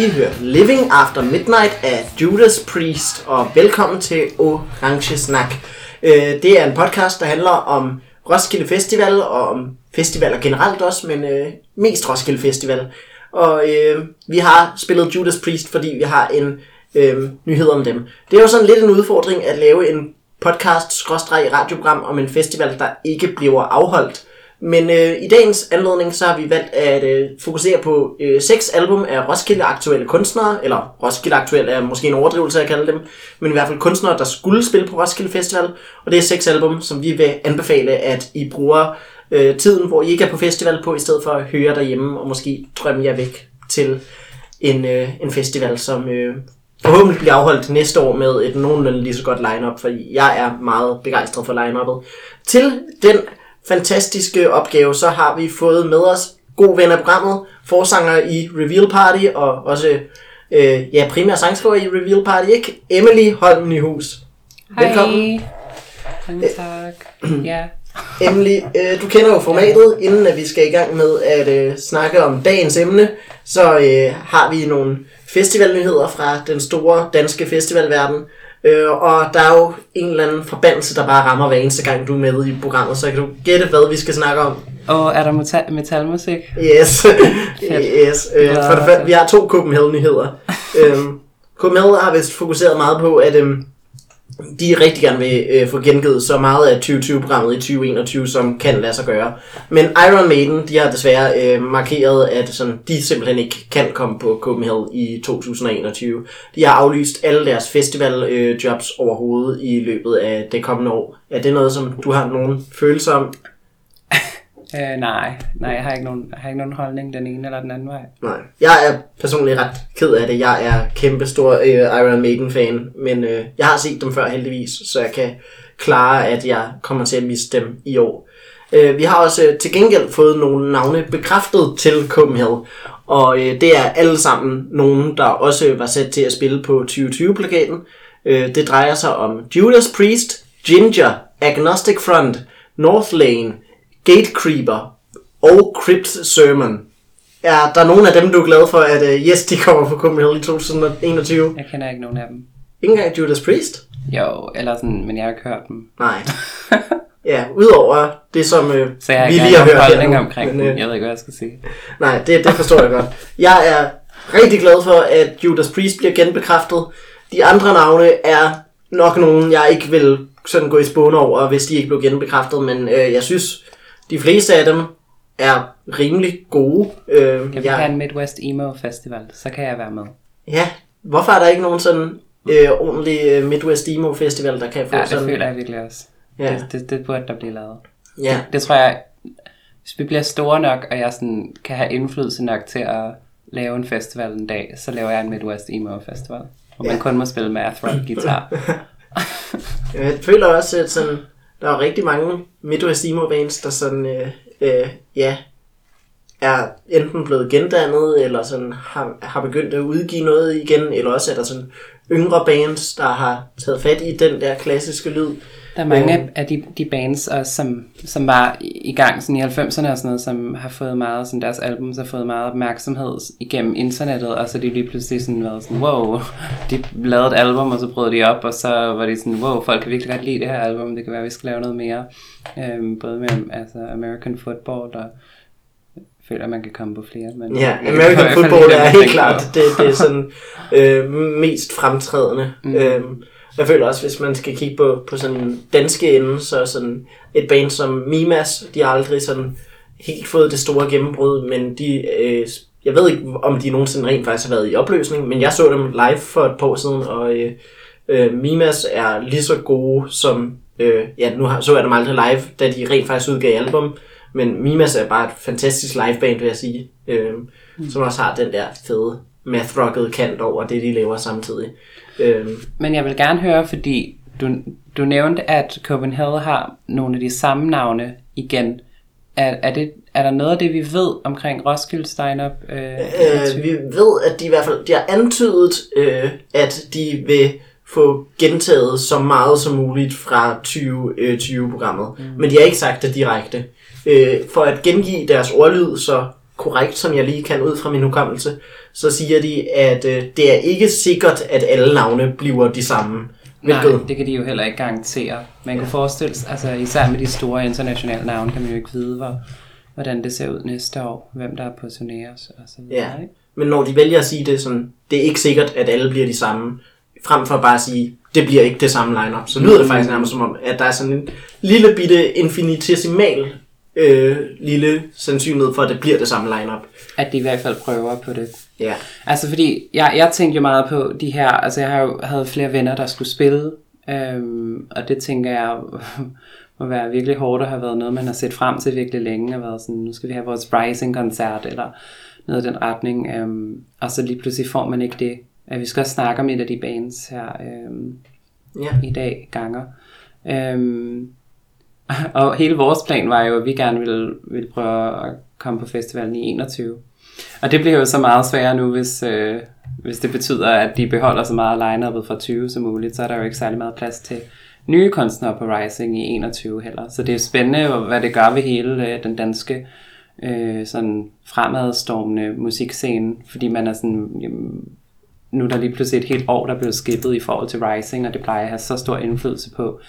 lige hørt Living After Midnight af Judas Priest, og velkommen til Orange Snak. Øh, det er en podcast, der handler om Roskilde Festival, og om festivaler generelt også, men øh, mest Roskilde Festival. Og øh, vi har spillet Judas Priest, fordi vi har en øh, nyhed om dem. Det er jo sådan lidt en udfordring at lave en podcast-radioprogram om en festival, der ikke bliver afholdt. Men øh, i dagens anledning, så har vi valgt at øh, fokusere på øh, seks album af Roskilde aktuelle kunstnere, eller Roskilde aktuelle er måske en overdrivelse at kalde dem, men i hvert fald kunstnere, der skulle spille på Roskilde Festival. Og det er seks album, som vi vil anbefale, at I bruger øh, tiden, hvor I ikke er på festival på, i stedet for at høre derhjemme og måske drømme jer væk til en, øh, en festival, som øh, forhåbentlig bliver afholdt næste år med et nogenlunde lige så godt lineup, for jeg er meget begejstret for lineupet. Til den fantastiske opgave, så har vi fået med os god ven af programmet, forsanger i Reveal Party, og også øh, ja, primær sangskriver i Reveal Party, ikke? Emily Holm Nyhus. Hej. Velkommen. Mange tak. Ja. Emily, øh, du kender jo formatet, inden at vi skal i gang med at øh, snakke om dagens emne, så øh, har vi nogle festivalnyheder fra den store danske festivalverden. Øh, og der er jo en eller anden forbandelse, der bare rammer hver eneste gang, du er med i programmet, så kan du gætte, hvad vi skal snakke om. Og er der metal- metalmusik? Yes, yes. Øh, for det vi har to Copenhagen-nyheder. øhm, Copenhagen har vist fokuseret meget på, at øhm, de rigtig gerne vil øh, få gengivet så meget af 2020-programmet i 2021, som kan lade sig gøre. Men Iron Maiden, de har desværre øh, markeret, at sådan, de simpelthen ikke kan komme på Copenhagen i 2021. De har aflyst alle deres festivaljobs øh, jobs overhovedet i løbet af det kommende år. Er det noget, som du har nogen følelse om? Øh, nej, nej, jeg har, ikke nogen, jeg har ikke nogen holdning den ene eller den anden vej. Nej. Jeg er personligt ret ked af det. Jeg er kæmpe stor øh, Iron Maiden fan, men øh, jeg har set dem før heldigvis, så jeg kan klare, at jeg kommer til at miste dem i år. Øh, vi har også øh, til gengæld fået nogle navne bekræftet til Copenhagen, og øh, det er alle sammen nogen, der også var sat til at spille på 2020-plakaten. Øh, det drejer sig om Judas Priest, Ginger, Agnostic Front, North Lane, Gatecreeper og Crypt Sermon. Er der nogen af dem, du er glad for, at uh, yes, de kommer på Copenhagen i 2021? Jeg kender ikke nogen af dem. Ikke engang Judas Priest? Jo, eller sådan, men jeg har ikke hørt dem. Nej. Ja, udover det, som uh, Så jeg vi lige har hørt her nu. omkring Men, øh, Jeg ved ikke, hvad jeg skal sige. Nej, det, det forstår jeg godt. Jeg er rigtig glad for, at Judas Priest bliver genbekræftet. De andre navne er nok nogen, jeg ikke vil sådan gå i spåne over, hvis de ikke blev genbekræftet, men øh, jeg synes, de fleste af dem er rimelig gode. Øh, Kan vi jeg, have en Midwest Emo Festival, så kan jeg være med. Ja, hvorfor er der ikke nogen sådan øh, ordentlig øh, Midwest Emo Festival, der kan få Ja, det sådan... føler jeg virkelig også. Ja. Det, det, det burde der blive lavet. Ja, Det tror jeg, hvis vi bliver store nok, og jeg sådan kan have indflydelse nok til at lave en festival en dag, så laver jeg en Midwest Emo Festival. Hvor man Ja. kun må spille math rock guitar. jeg føler også, at sådan, der er rigtig mange Midwest Emo bands, der sådan, øh, øh, ja, er enten blevet gendannet, eller sådan har, har begyndt at udgive noget igen, eller også er der sådan yngre bands, der har taget fat i den der klassiske lyd. Der er mange Øhm. af, de, de bands, også, som, som var i gang sådan i 90'erne og sådan noget, som har fået meget, sådan deres albums har fået meget opmærksomhed igennem internettet, og så er de lige pludselig sådan været sådan, wow, de lavede et album, og så brød de op, og så var de sådan, wow, folk kan virkelig godt lide det her album, det kan være, at vi skal lave noget mere. Øhm, både med altså American Football, og føler, at man kan komme på flere. Men Ja, American football er helt klart det, det er sådan øh, mest fremtrædende. Mm. Øhm, jeg føler også, hvis man skal kigge på, på sådan danske ende, så sådan et band som Mimas, de har aldrig sådan helt fået det store gennembrud, men de, øh, jeg ved ikke, om de nogensinde rent faktisk har været i opløsning, men jeg så dem live for et par år siden, og øh, øh, Mimas er lige så gode som, øh, ja, nu har, så jeg dem aldrig live, da de rent faktisk udgav album, men Mimas er bare et fantastisk liveband, vil jeg sige, øh, mm. som også har den der fede math rocket kant over det, de laver samtidig. Øh, Men jeg vil gerne høre, fordi du, du nævnte, at Copenhagen har nogle af de samme navne igen. Er, er, det, er der noget af det, vi ved omkring Roskilde Stein-up? Øh, øh, vi ved, at de i hvert fald de har antydet, øh, at de vil få gentaget så meget som muligt fra 2020-programmet. Mm. Men de har ikke sagt det direkte. Øh, for at gengive deres ordlyd så korrekt, som jeg lige kan ud fra min hukommelse, så siger de, at øh, det er ikke sikkert, at alle navne bliver de samme. Nej, det kan de jo heller ikke garantere. Man kunne forestille sig, altså især med de store internationale navne, kan man jo ikke vide, hvor, hvordan det ser ud næste år, hvem der er på turneres og så videre. Ja. Ikke? Men når de vælger at sige det sådan, det er ikke sikkert, at alle bliver de samme, frem for bare at sige, det bliver ikke det samme lineup, så lyder det faktisk mm. nærmest som om, at der er sådan en lille bitte infinitesimal øh, lille sandsynlighed for, at det bliver det samme lineup. At de i hvert fald prøver på det. Ja. Altså fordi, jeg, jeg tænkte jo meget på de her, altså jeg har jo havde flere venner, der skulle spille, øhm, og det tænker jeg må være virkelig hårdt at have været noget, man har set frem til virkelig længe, og været sådan, nu skal vi have vores Rising-koncert, eller noget i den retning, øhm, og så lige pludselig får man ikke det. Vi skal også snakke om et af de bands her øhm, ja. i dag, ganger. Øhm, og hele vores plan var jo, at vi gerne ville, ville prøve at komme på festivalen i 21. Og det bliver jo så meget sværere nu, hvis, øh, hvis det betyder, at de beholder så meget line fra 20 som muligt, så er der jo ikke særlig meget plads til nye kunstnere på Rising i 21 heller. Så det er spændende, hvad det gør ved hele øh, den danske øh, sådan fremadstormende musikscene, fordi man er sådan, jamen, nu er der lige pludselig et helt år, der blev skippet i forhold til Rising, og det plejer at have så stor indflydelse på,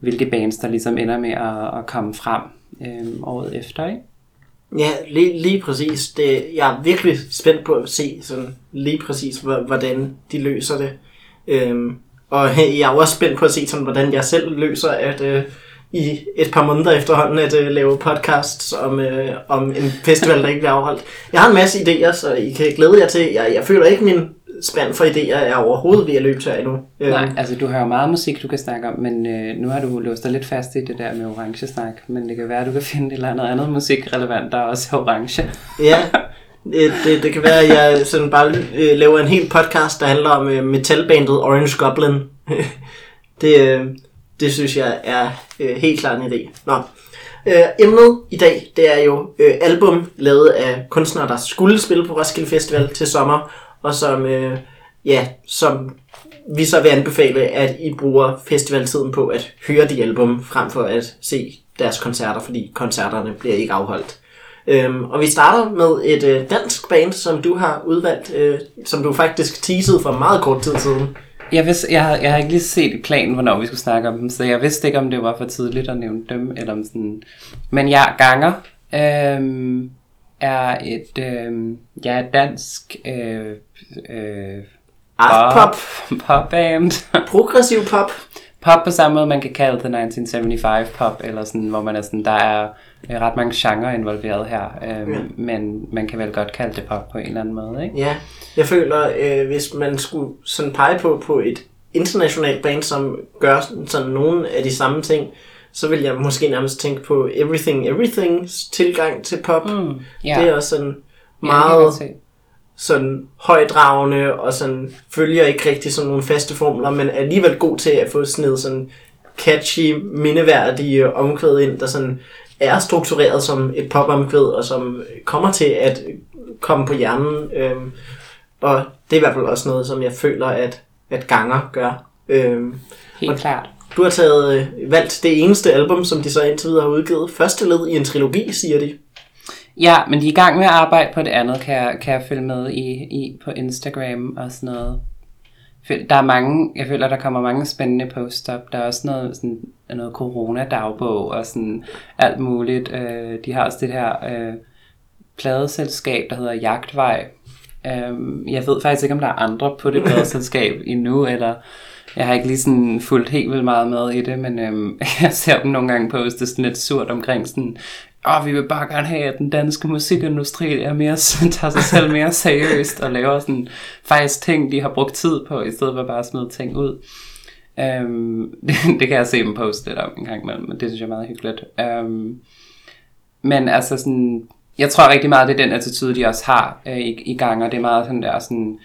hvilke bands, der ligesom ender med at, at komme frem øh, året efter, ikke? Ja, lige, lige præcis. Det, jeg er virkelig spændt på at se sådan lige præcis, hvordan de løser det. Øhm, og jeg er også spændt på at se, sådan, hvordan jeg selv løser at øh, i et par måneder efterhånden at øh, lave podcasts om, øh, om en festival, der ikke bliver afholdt. Jeg har en masse idéer, så I kan glæde jer til. Jeg, jeg føler ikke, min spand for idéer er overhovedet ved at løbe tør endnu. Nej, øhm. altså du har jo meget musik, du kan snakke om, men øh, nu har du låst dig lidt fast i det der med orange snak, men det kan være, at du kan finde et eller andet, andet musik relevant, der også er orange. ja, det, det, det kan være, at jeg sådan bare øh, laver en hel podcast, der handler om øh, metalbandet Orange Goblin. det, øh, det synes jeg er øh, helt klart en idé. Nå. Øh, emnet i dag, det er jo øh, album lavet af kunstnere, der skulle spille på Roskilde Festival til sommer, og som, øh, ja, som vi så vil anbefale, at I bruger festivaltiden på at høre de album, frem for at se deres koncerter, fordi koncerterne bliver ikke afholdt. Øhm, og vi starter med et øh, dansk band, som du har udvalgt, øh, som du faktisk teasede for meget kort tid siden. Jeg, vidste, jeg, har, jeg har ikke lige set i planen, hvornår vi skulle snakke om dem, så jeg vidste ikke, om det var for tidligt at nævne dem, eller om sådan... Men jeg ganger øhm, er et øhm, ja, dansk øh, øh, pop, pop band. Progressiv pop. Pop på samme måde, man kan kalde det 1975 pop, eller sådan, hvor man er sådan, der er ret mange genrer involveret her, øhm, ja. men man kan vel godt kalde det pop på en eller anden måde, ikke? Ja, jeg føler, øh, hvis man skulle sådan pege på, på et internationalt band, som gør sådan nogle af de samme ting, så vil jeg måske nærmest tænke på Everything Everythings tilgang til pop. Mm, yeah. Det er også sådan meget ja, sådan højdragende, og sådan følger ikke rigtig sådan nogle faste formler, men er alligevel god til at få sådan sådan catchy, mindeværdige omkvæd ind, der sådan er struktureret som et popomkvæd, og som kommer til at komme på hjernen. Øhm, og det er i hvert fald også noget, som jeg føler, at, at Ganger gør. Øhm, Helt og klart. Du har taget øh, valgt det eneste album, som de så indtil videre har udgivet. Første led i en trilogi, siger de. Ja, men de er i gang med at arbejde på det andet, kan jeg, kan jeg følge med i, i på Instagram og sådan noget. Der er mange, jeg føler, der kommer mange spændende posts op. Der er også noget, sådan, noget corona-dagbog og sådan alt muligt. Øh, de har også det her øh, pladeselskab, der hedder Jagtvej. Øh, jeg ved faktisk ikke, om der er andre på det pladeselskab endnu, eller jeg har ikke lige sådan fulgt helt vildt meget med i det, men øhm, jeg ser dem nogle gange poste sådan lidt surt omkring sådan, åh, vi vil bare gerne have, at den danske musikindustri er mere, tager sig selv mere seriøst og laver sådan faktisk ting, de har brugt tid på, i stedet for bare at smide ting ud. Um, det, det kan jeg se dem poste lidt om en gang imellem, men det synes jeg er meget hyggeligt. Um, men altså sådan, jeg tror rigtig meget, det er den attitude, de også har uh, i, i gang, og det er meget sådan der sådan,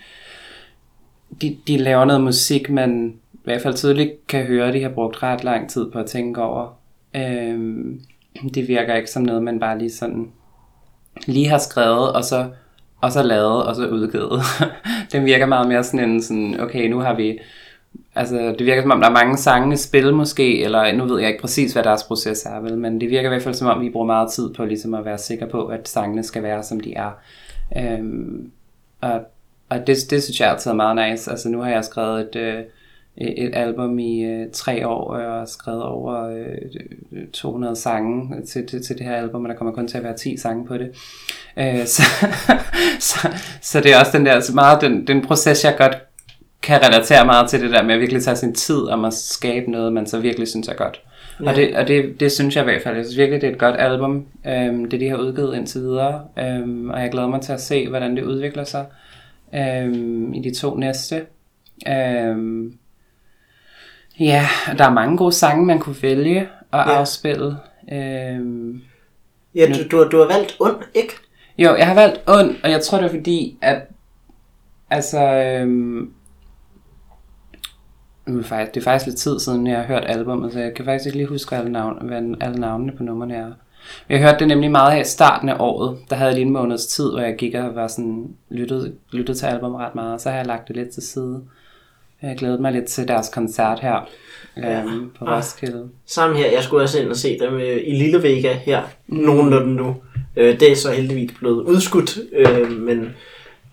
de, de laver noget musik, man i hvert fald tydeligt kan høre, at de har brugt ret lang tid på at tænke over. Um, det virker ikke som noget, man bare lige sådan lige har skrevet, og så, og så lavet, og så udgivet. det virker meget mere sådan en sådan, okay, nu har vi, altså det virker som om, der er mange sange i spil måske, eller nu ved jeg ikke præcis, hvad deres proces er, vel, men det virker i hvert fald som om, vi bruger meget tid på ligesom at være sikre på, at sangene skal være, som de er. Øhm, og og det, det synes jeg altid er meget nice. Altså nu har jeg skrevet et, øh, et album i øh, tre år, og jeg har skrevet over øh, 200 sange til, til, til det her album, og der kommer kun til at være 10 sange på det. Øh, så, så, så det er også den der, altså meget den, den proces, jeg godt kan relatere meget til det der med at virkelig tage sin tid om at skabe noget, man så virkelig synes er godt. Ja. Og, det, og det, det synes jeg i hvert fald. Jeg synes virkelig, det er et godt album, øhm, det de har udgivet indtil videre. Øhm, og jeg glæder mig til at se, hvordan det udvikler sig øhm, i de to næste. Øhm, ja, der er mange gode sange, man kunne vælge at ja. afspille. Øhm, ja, du, du, du har valgt ond, ikke? Jo, jeg har valgt ond, og jeg tror det er fordi, at altså, øhm, nu er faktisk, det er faktisk lidt tid siden, jeg har hørt albummet, så jeg kan faktisk ikke lige huske, alle, navn, hvad alle navnene på numrene er. Jeg hørte det nemlig meget her i starten af året. Der havde jeg lige en måneds tid, hvor jeg gik og var sådan, lyttet, lyttet til albumet ret meget. Så har jeg lagt det lidt til side. Jeg glæder mig lidt til deres koncert her ja. øhm, på ah, Roskilde. Sammen her, jeg skulle også ind og se dem øh, i Lille Vega her, mm. nogenlunde nu. Øh, det er så heldigvis blevet udskudt, øh, men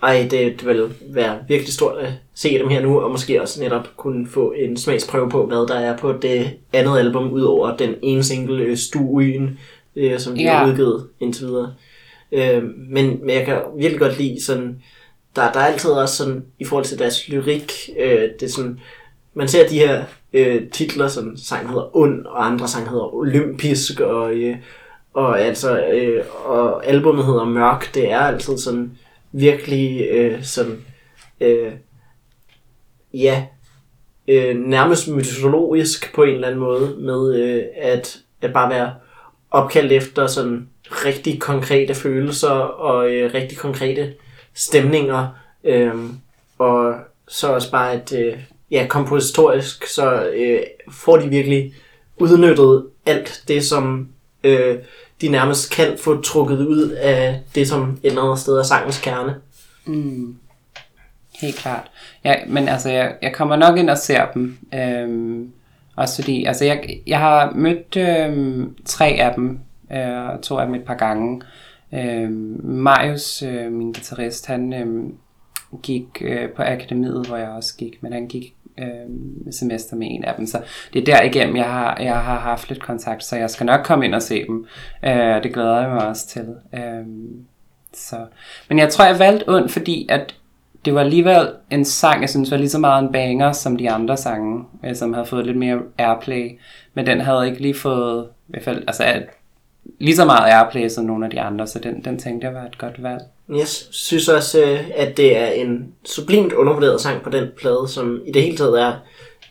ej, det vil være virkelig stort at se dem her nu, og måske også netop kunne få en smagsprøve på, hvad der er på det andet album, udover den ene single, øh, Stuen, øh, som de ja. har udgivet indtil videre. Øh, men, men jeg kan virkelig godt lide sådan, der, der er altid også sådan, i forhold til deres lyrik, øh, det er sådan, man ser de her øh, titler, som sang hedder Und, og andre sang hedder Olympisk, og, øh, og altså, øh, og albumet hedder Mørk, det er altid sådan, virkelig øh, sådan, øh, ja, øh, nærmest mytologisk på en eller anden måde, med øh, at, at bare være opkaldt efter sådan rigtig konkrete følelser og øh, rigtig konkrete stemninger. Øh, og så også bare, at øh, ja, kompositorisk, så øh, får de virkelig udnyttet alt det, som øh, de nærmest kan få trukket ud af det, som et eller andet sted er sangens kerne. Mm. Helt klart. Ja, men altså, jeg, jeg kommer nok ind og ser dem. Øhm, også fordi, altså, jeg, jeg har mødt øhm, tre af dem, øh, to af dem et par gange. Øh, Marius, øh, min guitarist, han øh, gik øh, på akademiet, hvor jeg også gik, men han gik øh, semester med en af dem. Så det er der igennem, jeg har, jeg har haft lidt kontakt, så jeg skal nok komme ind og se dem. Øh, det glæder jeg mig også til. Øh, så. Men jeg tror, jeg valgte ond, fordi at det var alligevel en sang, jeg synes var lige så meget en banger som de andre sange, øh, som havde fået lidt mere airplay. Men den havde ikke lige fået, i hvert fald, altså lige så meget airplay som nogle af de andre, så den, den tænkte jeg var et godt valg. Jeg synes også, øh, at det er en sublimt undervurderet sang på den plade, som i det hele taget er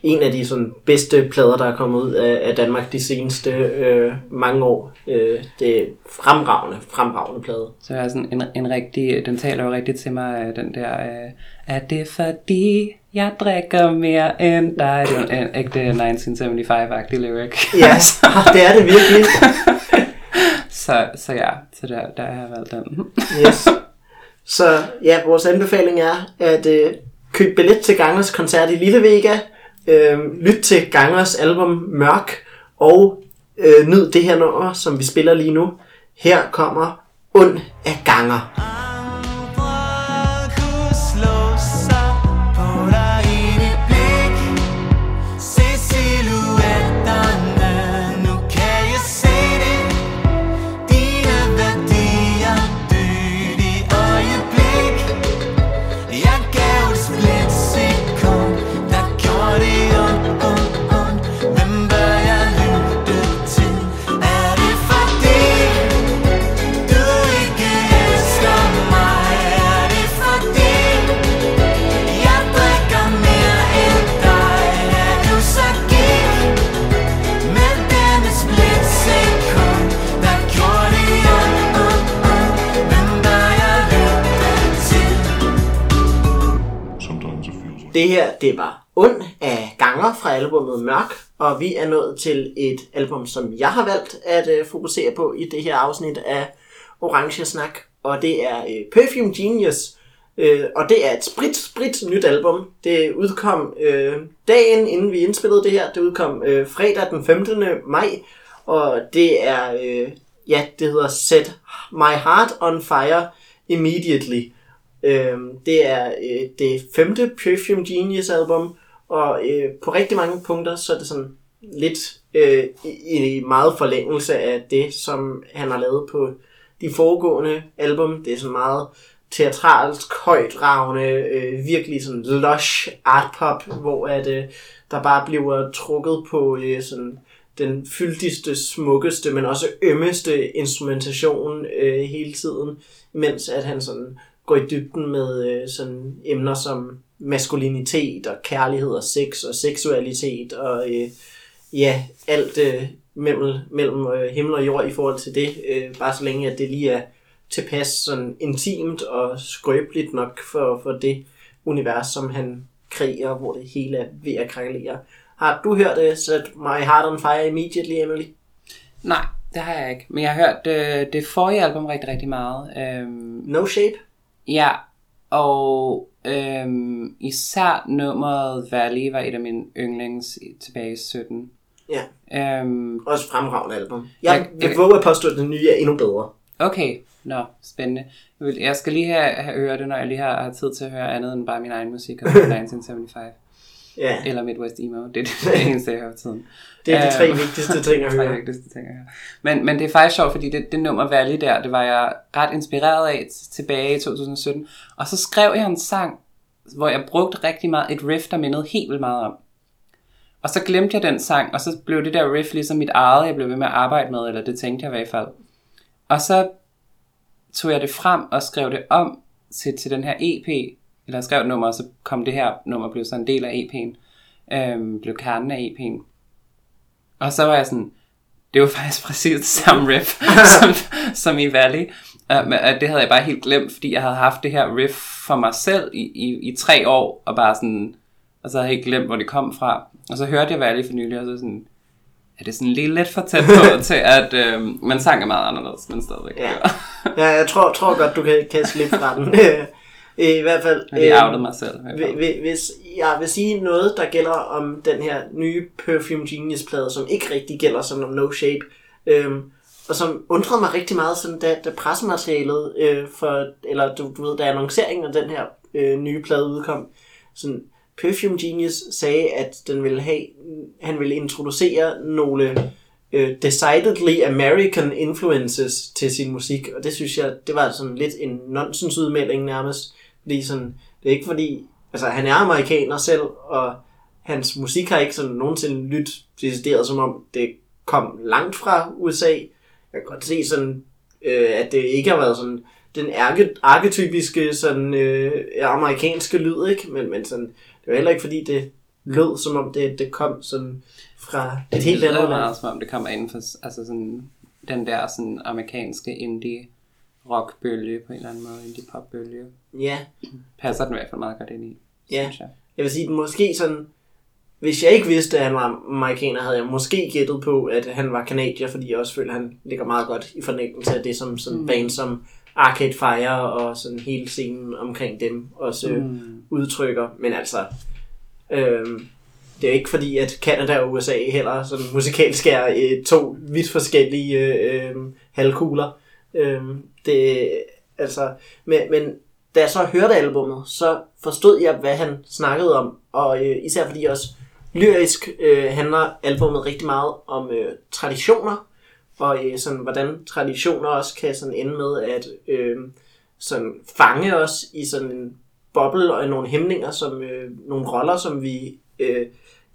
en af de sådan, bedste plader, der er kommet ud af, af Danmark de seneste øh, mange år. Øh, det er fremragende, fremragende plade. Så er sådan en, en rigtig, den taler jo rigtig til mig, den der, øh, er det fordi jeg drikker mere end dig? Det er en ægte 1975-agtig lyric. Ja, det er det virkelig. så, så ja, så der, der har jeg valgt den. yes. Så ja, vores anbefaling er at øh, købe billet til Gangers koncert i Lille Vega, øh, lyt til Gangers album Mørk, og øh, nyd det her nummer, som vi spiller lige nu. Her kommer Und af Ganger. Det her, det var Und af Ganger fra albumet Mørk, og vi er nået til et album, som jeg har valgt at uh, fokusere på i det her afsnit af Orange Snak, og det er uh, Perfume Genius, uh, og det er et sprit, sprit nyt album. Det udkom uh, dagen inden vi indspillede det her, det udkom uh, fredag den 15. maj, og det er, uh, ja, det hedder Set My Heart on Fire Immediately. Øhm, det er øh, det femte Perfume Genius album, og øh, på rigtig mange punkter, så er det sådan lidt øh, i, i meget forlængelse af det, som han har lavet på de foregående album. Det er sådan meget teatralsk, højdragende, øh, virkelig sådan lush art pop, hvor at, øh, der bare bliver trukket på øh, sådan den fyldigste, smukkeste, men også ømmeste instrumentation øh, hele tiden, mens at han sådan går i dybden med øh, sådan emner som maskulinitet og kærlighed og sex og seksualitet og øh, ja, alt øh, mellem, mellem øh, himmel og jord i forhold til det, øh, bare så længe at det lige er tilpas sådan intimt og skrøbeligt nok for, for det univers, som han kreerer, hvor det hele er ved at krakkelere. Har du hørt det, Set My Heart on Fire Immediately, Emily? Nej, det har jeg ikke. Men jeg har hørt øh, det forrige album rigtig, rigtig meget. Øhm, No Shape? Ja, og øhm, især nummeret Valley var et af mine yndlings tilbage i 17. Ja, Øhm, også fremragende album. Jeg, Jeg- jeg jeg- våger at påstå, at den nye er endnu bedre. okay, nå, spændende. Jeg skal lige have, have hørt det, når jeg lige har, har tid til at høre andet end bare min egen musik og 1975. Ja, Eller Midwest Emo. Det er det eneste, jeg hører tiden. det er de tre Øhm, vigtigste ting at tre høre. vigtigste ting at høre. Men, men det er faktisk sjovt, fordi det, det nummer Valley der, det var jeg ret inspireret af tilbage i 2017. Og så skrev jeg en sang, hvor jeg brugte rigtig meget et riff, der mindede helt vildt meget om. Og så glemte jeg den sang, og så blev det der riff ligesom mit eget, jeg blev ved med at arbejde med, eller det tænkte jeg i hvert fald. Og så tog jeg det frem og skrev det om til, til den her EP, eller skrev et nummer, og så kom det her nummer, blev så en del af EP'en, øhm, blev kernen af EP'en. Og så var jeg sådan, det var faktisk præcis det samme riff, som, som i Valley. Uh, men, uh, det havde jeg bare helt glemt, fordi jeg havde haft det her riff for mig selv i, i, i tre år, og bare sådan, og så havde jeg helt glemt, hvor det kom fra. Og så hørte jeg Valley for nylig, og så sådan, er det sådan lige lidt for tæt på til, at øh, man sang er meget anderledes, men stadigvæk. Ja. Ja. Ja, jeg tror, tror godt, du kan, kan slippe fra den. I hvert fald. Har øhm, outet mig selv. Hvis jeg vil sige noget, der gælder om den her nye Perfume Genius-plade, som ikke rigtig gælder sådan om No Shape, øhm, og som undrede mig rigtig meget, sådan, da, da pressematerialet, øh, for, eller du, du ved, da annonceringen af den her øh, nye plade udkom, sådan, Perfume Genius sagde, at den ville have, han ville introducere nogle øh, decidedly American influences til sin musik, og det synes jeg, det var sådan lidt en nonsensudmelding nærmest, fordi sådan, det er ikke fordi, altså han er amerikaner selv, og hans musik har ikke sådan nogensinde lyttet decideret, som om det kom langt fra USA. Jeg kan godt se sådan, øh, at det ikke har været sådan den arke, arketypiske sådan øh, amerikanske lyd, ikke? Men, men sådan, det var heller ikke fordi det lød, som om det, det kom sådan fra et helt det andet lyder land. meget, som om det kommer inden for altså sådan, den der sådan, amerikanske indie rockbølge på en eller anden måde, indie popbølge. Ja, Passer den i hvert fald meget godt ind i, Ja. synes jeg. jeg vil sige, måske sådan, hvis jeg ikke vidste, at han var amerikaner, havde jeg måske gættet på, at han var kanadier, fordi jeg også føler, at han ligger meget godt i fornægtelse af det, som sådan mm. band som Arcade Fire og sådan hele scenen omkring dem også mm. Udtrykker. Men altså, øhm, det er ikke fordi, at Canada og USA heller sådan musikalsk er øh, to vidt forskellige øh, øh, halvkugler. Øhm, det, altså, men, men da jeg så hørte albummet, så forstod jeg, hvad han snakkede om. Og øh, især fordi også lyrisk øh, handler albummet rigtig meget om øh, traditioner. Og øh, sådan, hvordan traditioner også kan sådan ende med at øh, sådan fange os i sådan en boble og nogle hæmninger, som øh, nogle roller, som vi øh,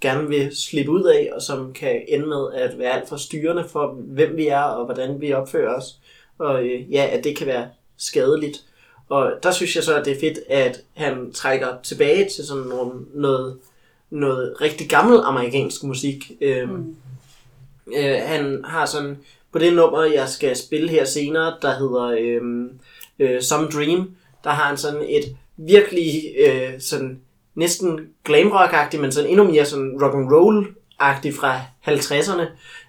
gerne vil slippe ud af, og som kan ende med at være alt for styrende for, hvem vi er og hvordan vi opfører os. Og øh, ja, at det kan være skadeligt. Og der synes jeg så, at det er fedt, at han trækker tilbage til sådan nogle, noget, noget rigtig gammel amerikansk musik. Øhm, mm. øh, han har sådan, på det nummer, jeg skal spille her senere, der hedder øhm, øh, Some Dream, der har han sådan et virkelig øh, sådan næsten glam rock men sådan endnu mere sådan rock and roll agtigt fra 50'erne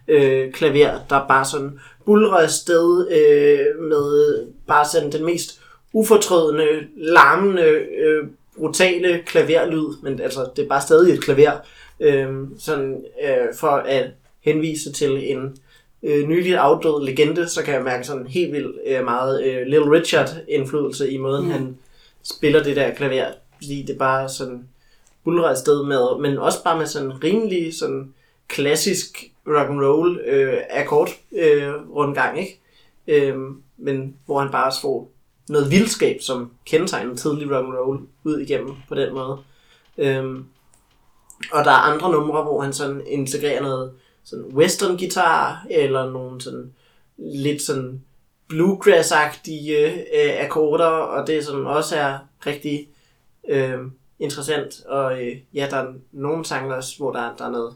øh, klaver, der bare sådan bulrer afsted øh, med bare sådan den mest ufortrødende, larmende, øh, brutale klaverlyd, men altså det er bare stadig et klaver, øh, sådan øh, for at henvise til en øh, nylig afdød legende, så kan jeg mærke sådan helt vildt øh, meget øh, Little Richard indflydelse i måden, mm. han spiller det der klaver, fordi det bare er sådan bulrer afsted med, men også bare med sådan rimelig sådan klassisk rock and roll øh, akkord øh, rundgang, ikke? Øh, men hvor han bare også får noget vildskab, som kendetegner tidlig rock and roll ud igennem på den måde. Øh, og der er andre numre, hvor han sådan integrerer noget sådan western guitar, eller nogle sådan lidt sådan bluegrass-agtige øh, akkorder, og det som også er rigtig øh, interessant. Og øh, ja, der er nogle sange også, hvor der, der er noget,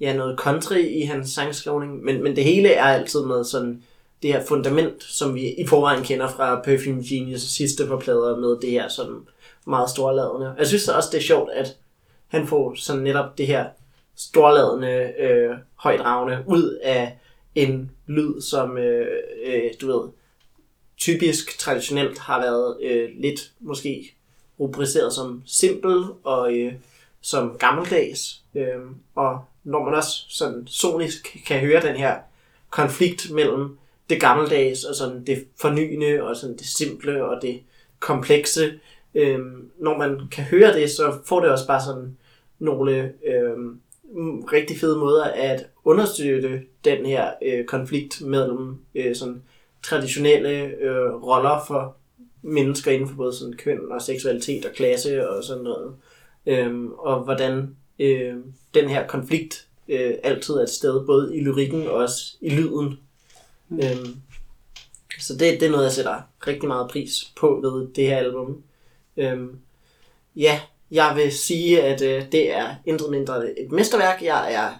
ja, noget country i hans sangskrivning, men, men det hele er altid med sådan det her fundament, som vi i forvejen kender fra Perfume Genius sidste par plader med det her sådan meget storladende. Jeg synes også, det er sjovt, at han får sådan netop det her storladende, øh, højdragende ud af en lyd, som øh, øh, du ved, typisk traditionelt har været øh, lidt måske rubriceret som simpel og øh, som gammeldags. Øh, og når man også sådan sonisk kan høre den her konflikt mellem det gammeldags og sådan det fornyende og sådan det simple og det komplekse. Øhm, når man kan høre det, så får det også bare sådan nogle øhm, rigtig fede måder at understøtte den her øh, konflikt mellem øh, sådan traditionelle øh, roller for mennesker inden for både sådan køn og seksualitet og klasse og sådan noget. Øhm, og hvordan øh, den her konflikt øh, altid er et sted, både i lyrikken og også i lyden. Mm. Øhm, så det, det er noget, jeg sætter rigtig meget pris på ved det her album. Øhm, ja, jeg vil sige, at øh, det er intet mindre et mesterværk. Jeg er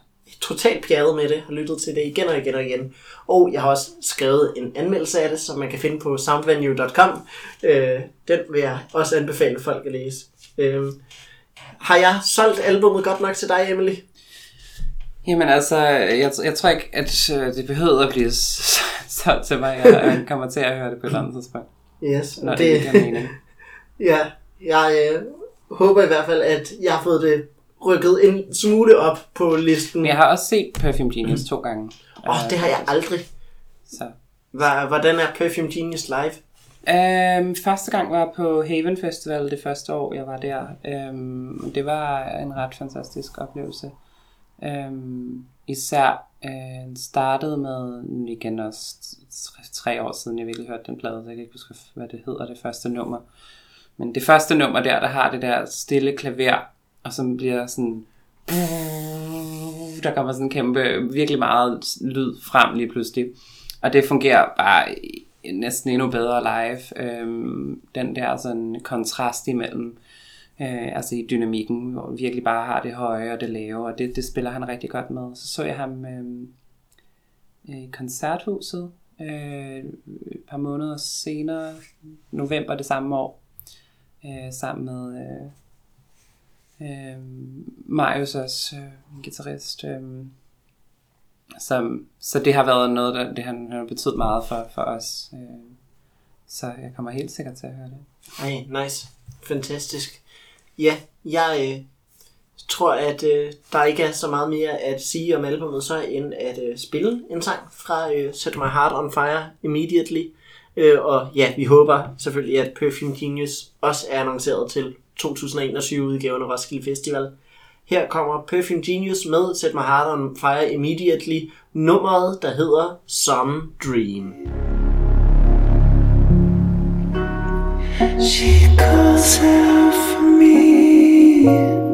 totalt pjattet med det, har lyttet til det igen og igen og igen. Og jeg har også skrevet en anmeldelse af det, som man kan finde på soundvenue.com. Øh, den vil jeg også anbefale folk at læse. Øh, har jeg solgt albummet godt nok til dig, Emily? Jamen altså, jeg, jeg tror ikke, at øh, det behøver at blive solgt til mig. Jeg, jeg kommer til at høre det på et eller andet tidspunkt. Yes, Når det, det mening. ja, jeg øh, håber i hvert fald, at jeg har fået det rykket en smule op på listen. Men jeg har også set Perfume Genius to gange. Åh, oh, det har jeg aldrig. Så. Hvordan er Perfume Genius live? Um, første gang var på Haven Festival det første år, jeg var der. Um, det var en ret fantastisk oplevelse. Um, især uh, startede med, igen også tre, tre år siden, jeg virkelig hørte den plade, så jeg kan ikke huske, hvad det hedder, det første nummer. Men det første nummer der, der har det der stille klaver, og som bliver sådan... Der kommer sådan en kæmpe, virkelig meget lyd frem lige pludselig. Og det fungerer bare næsten endnu bedre live. Øhm, den der sådan kontrast imellem, øh, altså i dynamikken, hvor vi virkelig bare har det høje og det lave, og det, det spiller han rigtig godt med. Så så jeg ham øh, i koncerthuset øh, et par måneder senere, november det samme år, øh, sammen med øh, øh, Marius også, øh, en guitarist. Øh, så, så det har været noget, der det har, har betydet meget for, for os. Øh, så jeg kommer helt sikkert til at høre det. Ej, nice. Fantastisk. Ja, jeg øh, tror, at øh, der ikke er så meget mere at sige om albumet, så end at øh, spille en sang fra øh, Set My Heart On Fire Immediately. Øh, og ja, vi håber selvfølgelig, at Perfume Genius også er annonceret til 2021-udgaven af Roskilde Festival. Her kommer Perfume Genius med Set My Heart On Fire Immediately, nummeret, der hedder Some Dream. She calls out for me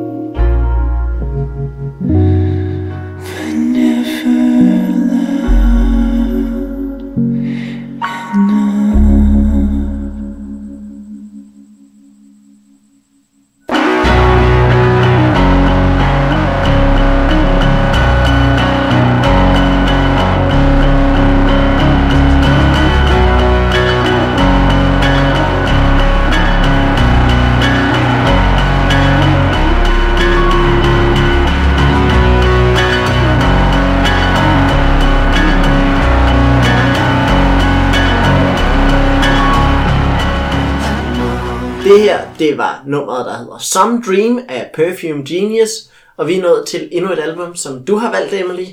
nummeret, der hedder Some Dream af Perfume Genius, og vi er nået til endnu et album, som du har valgt, Emily.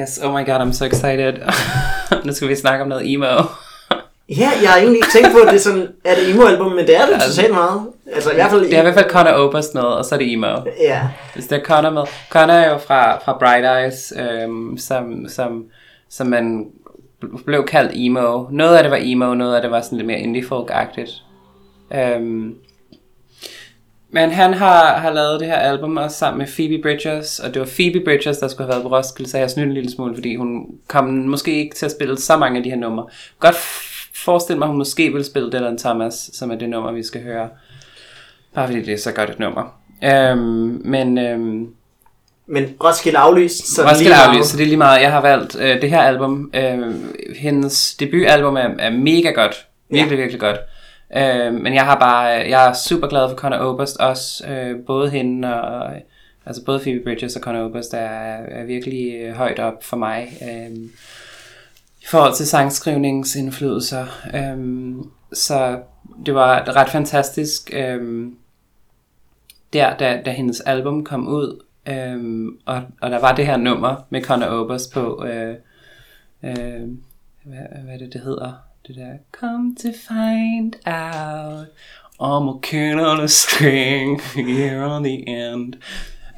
Yes, oh my god, I'm so excited. nu skal vi snakke om noget emo. Ja, jeg har egentlig ikke tænkt på, at det er sådan, er det emo-album, men det er det altså, totalt meget. Altså i hvert fald... Det er i hvert fald Connor Oberst med, og så er det emo. Ja. Hvis det er Connor med. Connor er jo fra, fra Bright Eyes, øhm, som, som, som man blev kaldt emo. Noget af det var emo, noget af det var sådan lidt mere indie folk-agtigt. Øhm, men han har, har lavet det her album også sammen med Phoebe Bridgers, og det var Phoebe Bridgers, der skulle have været på Roskilde, så jeg snydde en lille smule, fordi hun kom måske ikke til at spille så mange af de her numre. Godt forestille mig, at hun måske vil spille Dylan Thomas, som er det nummer, vi skal høre. Bare fordi det er så godt et nummer. Øhm, men øhm, Men Roskilde aflyst, så Roskilde lige meget. aflyst, så det er lige meget. Jeg har valgt øh, det her album. Øh, hendes debutalbum er, er mega godt. Virkelig, virkelig godt. Øh, men jeg har bare, jeg er super glad for Conor Oberst også. Øh, både hende og, altså både Phoebe Bridges og Conor Oberst er, er virkelig øh, højt op for mig. Øh, I forhold til sangskrivningsindflydelser. Øh, så det var ret fantastisk. Øh, der, da, da hendes album kom ud, øhm, og, og der var det her nummer med Conor Oberst på, øh, øh, hvad, hvad er det, det hedder? Det der, come to find out, I'm a kid on a string, here on the end.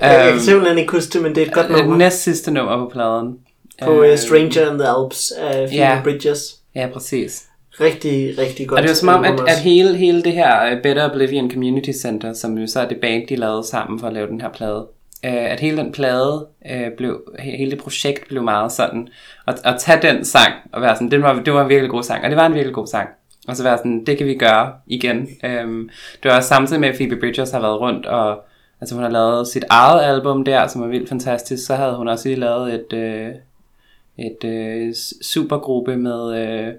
Jeg, jeg Øhm, kan simpelthen ikke huske det, men det er et godt det nummer. næst sidste nummer på pladen. På Øhm, uh, Stranger in the Alps af Phoebe ja. Bridges. Ja, præcis. Rigtig, rigtig godt. Og det var som om, at, at hele, hele det her uh, Better Oblivion Community Center, som jo så er det band, de lavede sammen for at lave den her plade, uh, at hele den plade, uh, blev, he- hele det projekt blev meget sådan, at, at tage den sang og være sådan, det var, det var en virkelig god sang, og det var en virkelig god sang. Og så være sådan, det kan vi gøre igen. Um, det var også samtidig med, at Phoebe Bridgers har været rundt, og altså hun har lavet sit eget album der, som er vildt fantastisk. Så havde hun også lige lavet et, uh, et uh, supergruppe med... Uh,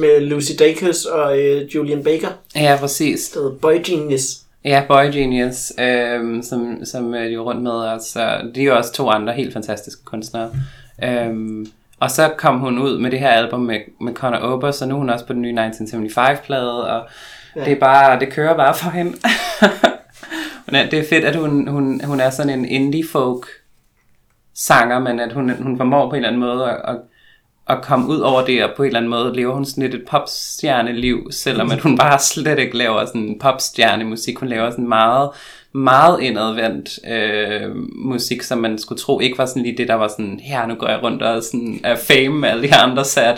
Med Lucy Dacus og uh, Julian Baker. ja, præcis. Der hedder Boy Genius. Ja, Boy Genius, øhm, som, som øh, de er rundt med os. Og de er jo også to andre helt fantastiske kunstnere. Øhm, og så kom hun ud med det her album med, med Conor Oberst, og nu er hun også på den nye 1975-plade, og ja. det er bare, det kører bare for hende. Det er fedt, at hun, hun, hun er sådan en indie-folk sanger, men at hun, hun formår på en eller anden måde at, at, at komme ud over det, og på en eller anden måde lever hun sådan lidt et popstjerneliv, selvom at hun bare slet ikke laver sådan popstjernemusik. Hun laver sådan meget, meget indadvendt øh, musik, som man skulle tro ikke var sådan lige det, der var sådan, her nu går jeg rundt og sådan er fame med alle de andre sad,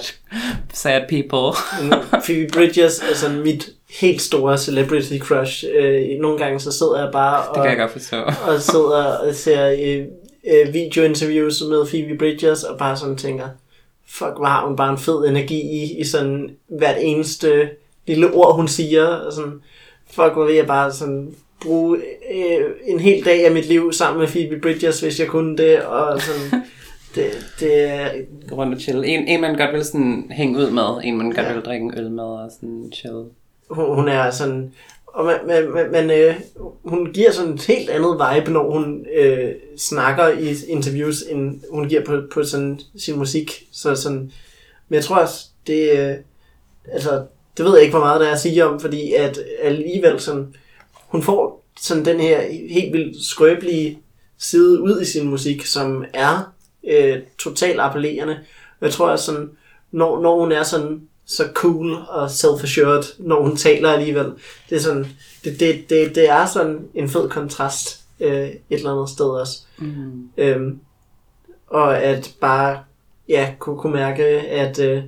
sad people. Mm, Phoebe Bridges er sådan mit helt store celebrity crush. Øh, nogle gange så sidder jeg bare og, Det kan jeg godt forstå. og sidder og ser øh, øh, videointerviews med Phoebe Bridges og bare sådan tænker, fuck, hvor har hun bare en fed energi i, i sådan hvert eneste lille ord, hun siger. Og sådan, fuck, hvor vil jeg bare sådan bruge øh, en hel dag af mit liv sammen med Phoebe Bridges, hvis jeg kunne det. Og sådan, det, det er Gå rundt og chill. En, en man godt vil sådan hænge ud med, en man godt Ja. vil drikke en øl med og sådan chill. hun, hun er sådan... Og man, man, man, man, øh, hun giver sådan et helt andet vibe, når hun øh, snakker i interviews, end hun giver på, på sådan sin musik. Så sådan, men jeg tror også, det, øh, altså, det ved jeg ikke, hvor meget der er at sige om, fordi at alligevel sådan, hun får sådan den her helt vildt skrøbelige side ud i sin musik, som er øh, totalt appellerende. Jeg tror også sådan, når, når hun er sådan så cool og self-assured, når hun taler alligevel. Det er sådan, det, det, det, det er sådan en fed kontrast øh, et eller andet sted også. Mm. Øhm, og at bare ja, kunne, kunne mærke, at, øh,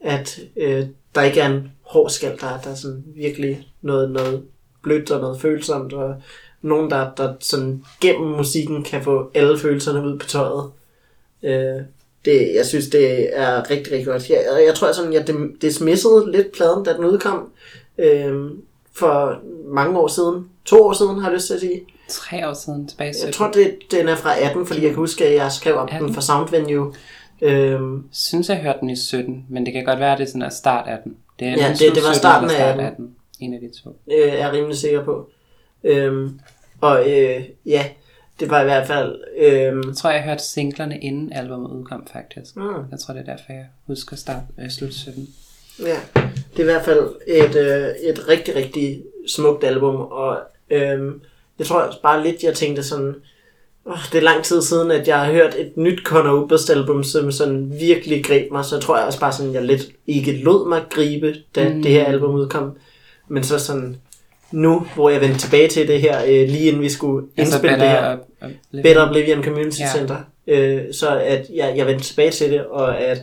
at øh, der ikke er en hård skal, der, der er sådan virkelig noget, noget blødt og noget følsomt, og nogen, der, der sådan gennem musikken kan få alle følelserne ud på tøjet. Øh, det, jeg synes, det er rigtig, rigtig godt. Jeg, jeg tror, sådan, jeg dismissede lidt pladen, da den udkom. Øh, for mange år siden. To år siden, har jeg lyst til at sige. Tre år siden tilbage Jeg 17. tror, det, den er fra 18, fordi jeg kan huske, at jeg skrev om 18? den for Soundvenue. Øhm, synes, jeg hørte den i 17, men det kan godt være, at det er sådan er start af den. Det er Ja, det- det var 17 starten af start 18. 18. En af de to. øh, er jeg rimelig sikker på. Øhm, og øh, ja, det var i hvert fald... Øhm, Jeg tror, jeg hørte singlerne inden albumet udkom, faktisk. mm, Jeg tror, det er derfor, jeg husker start, øh, slut 17. ja, det er i hvert fald et, øh, et rigtig, rigtig smukt album. Og øhm, jeg tror også bare lidt, jeg tænkte sådan... oh, det er lang tid siden, at jeg har hørt et nyt Conor Oberst album, som sådan virkelig greb mig. Så tror jeg også bare sådan, jeg lidt ikke lod mig gribe, da mm. det her album udkom. Men så sådan nu, hvor jeg vendte tilbage til det her, øh, lige inden vi skulle Altså indspille det her. Better, Better Oblivion Community Ja. Center. Øh, så at jeg, jeg vendte tilbage til det, og at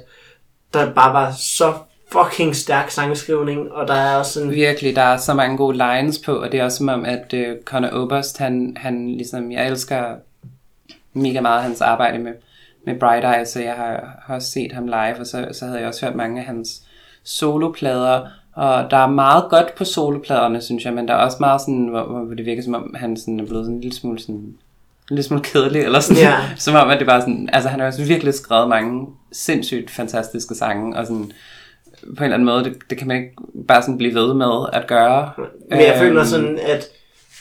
der bare var så fucking stærk sangskrivning, og der er også sådan... Virkelig, der er så mange gode lines på, og det er også som om, at uh, Conor Oberst, han, han ligesom, jeg elsker mega meget hans arbejde med, med Bright Eyes, så jeg har, har også set ham live, og så, så havde jeg også hørt mange af hans soloplader, og der er meget godt på solopladerne, synes jeg, men der er også meget sådan, hvor, hvor det virker som om, han sådan er blevet sådan en lille smule sådan, en lille smule kedelig, eller sådan, Ja. som om, at det bare sådan, altså han har også virkelig skrevet mange sindssygt fantastiske sange, og sådan, på en eller anden måde, det, det kan man ikke bare sådan blive ved med at gøre. Men jeg Øhm, føler sådan, at,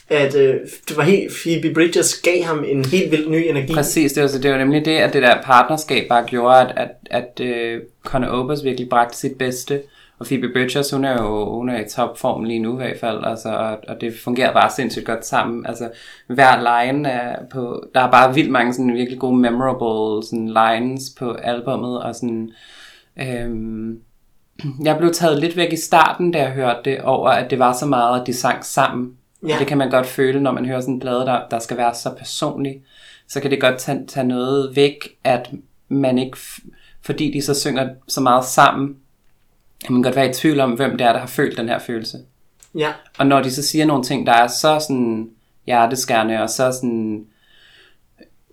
at øh, det var helt, Phoebe Bridgers gav ham en helt vild ny energi. Præcis, det var, så det var nemlig det, at det der partnerskab bare gjorde, at, at, at uh, Conor Oberst virkelig bragte sit bedste. Og Phoebe Bridgers, hun er jo hun er i topform lige nu i hvert fald, altså, og, og det fungerer bare sindssygt godt sammen. Altså, hver line er på, der er bare vildt mange sådan virkelig gode memorable sådan lines på albummet, og sådan, øhm, jeg blev taget lidt væk i starten, da jeg hørte det, over at det var så meget, at de sang sammen. Ja. Ja. Det kan man godt føle, når man hører sådan en plade, der, der skal være så personlig. Så kan det godt tage, tage noget væk, at man ikke, fordi de så synger så meget sammen, kan man godt være i tvivl om, hvem det er, der har følt den her følelse. Ja, Og når de så siger nogle ting, der er så sådan hjerteskærende, og så sådan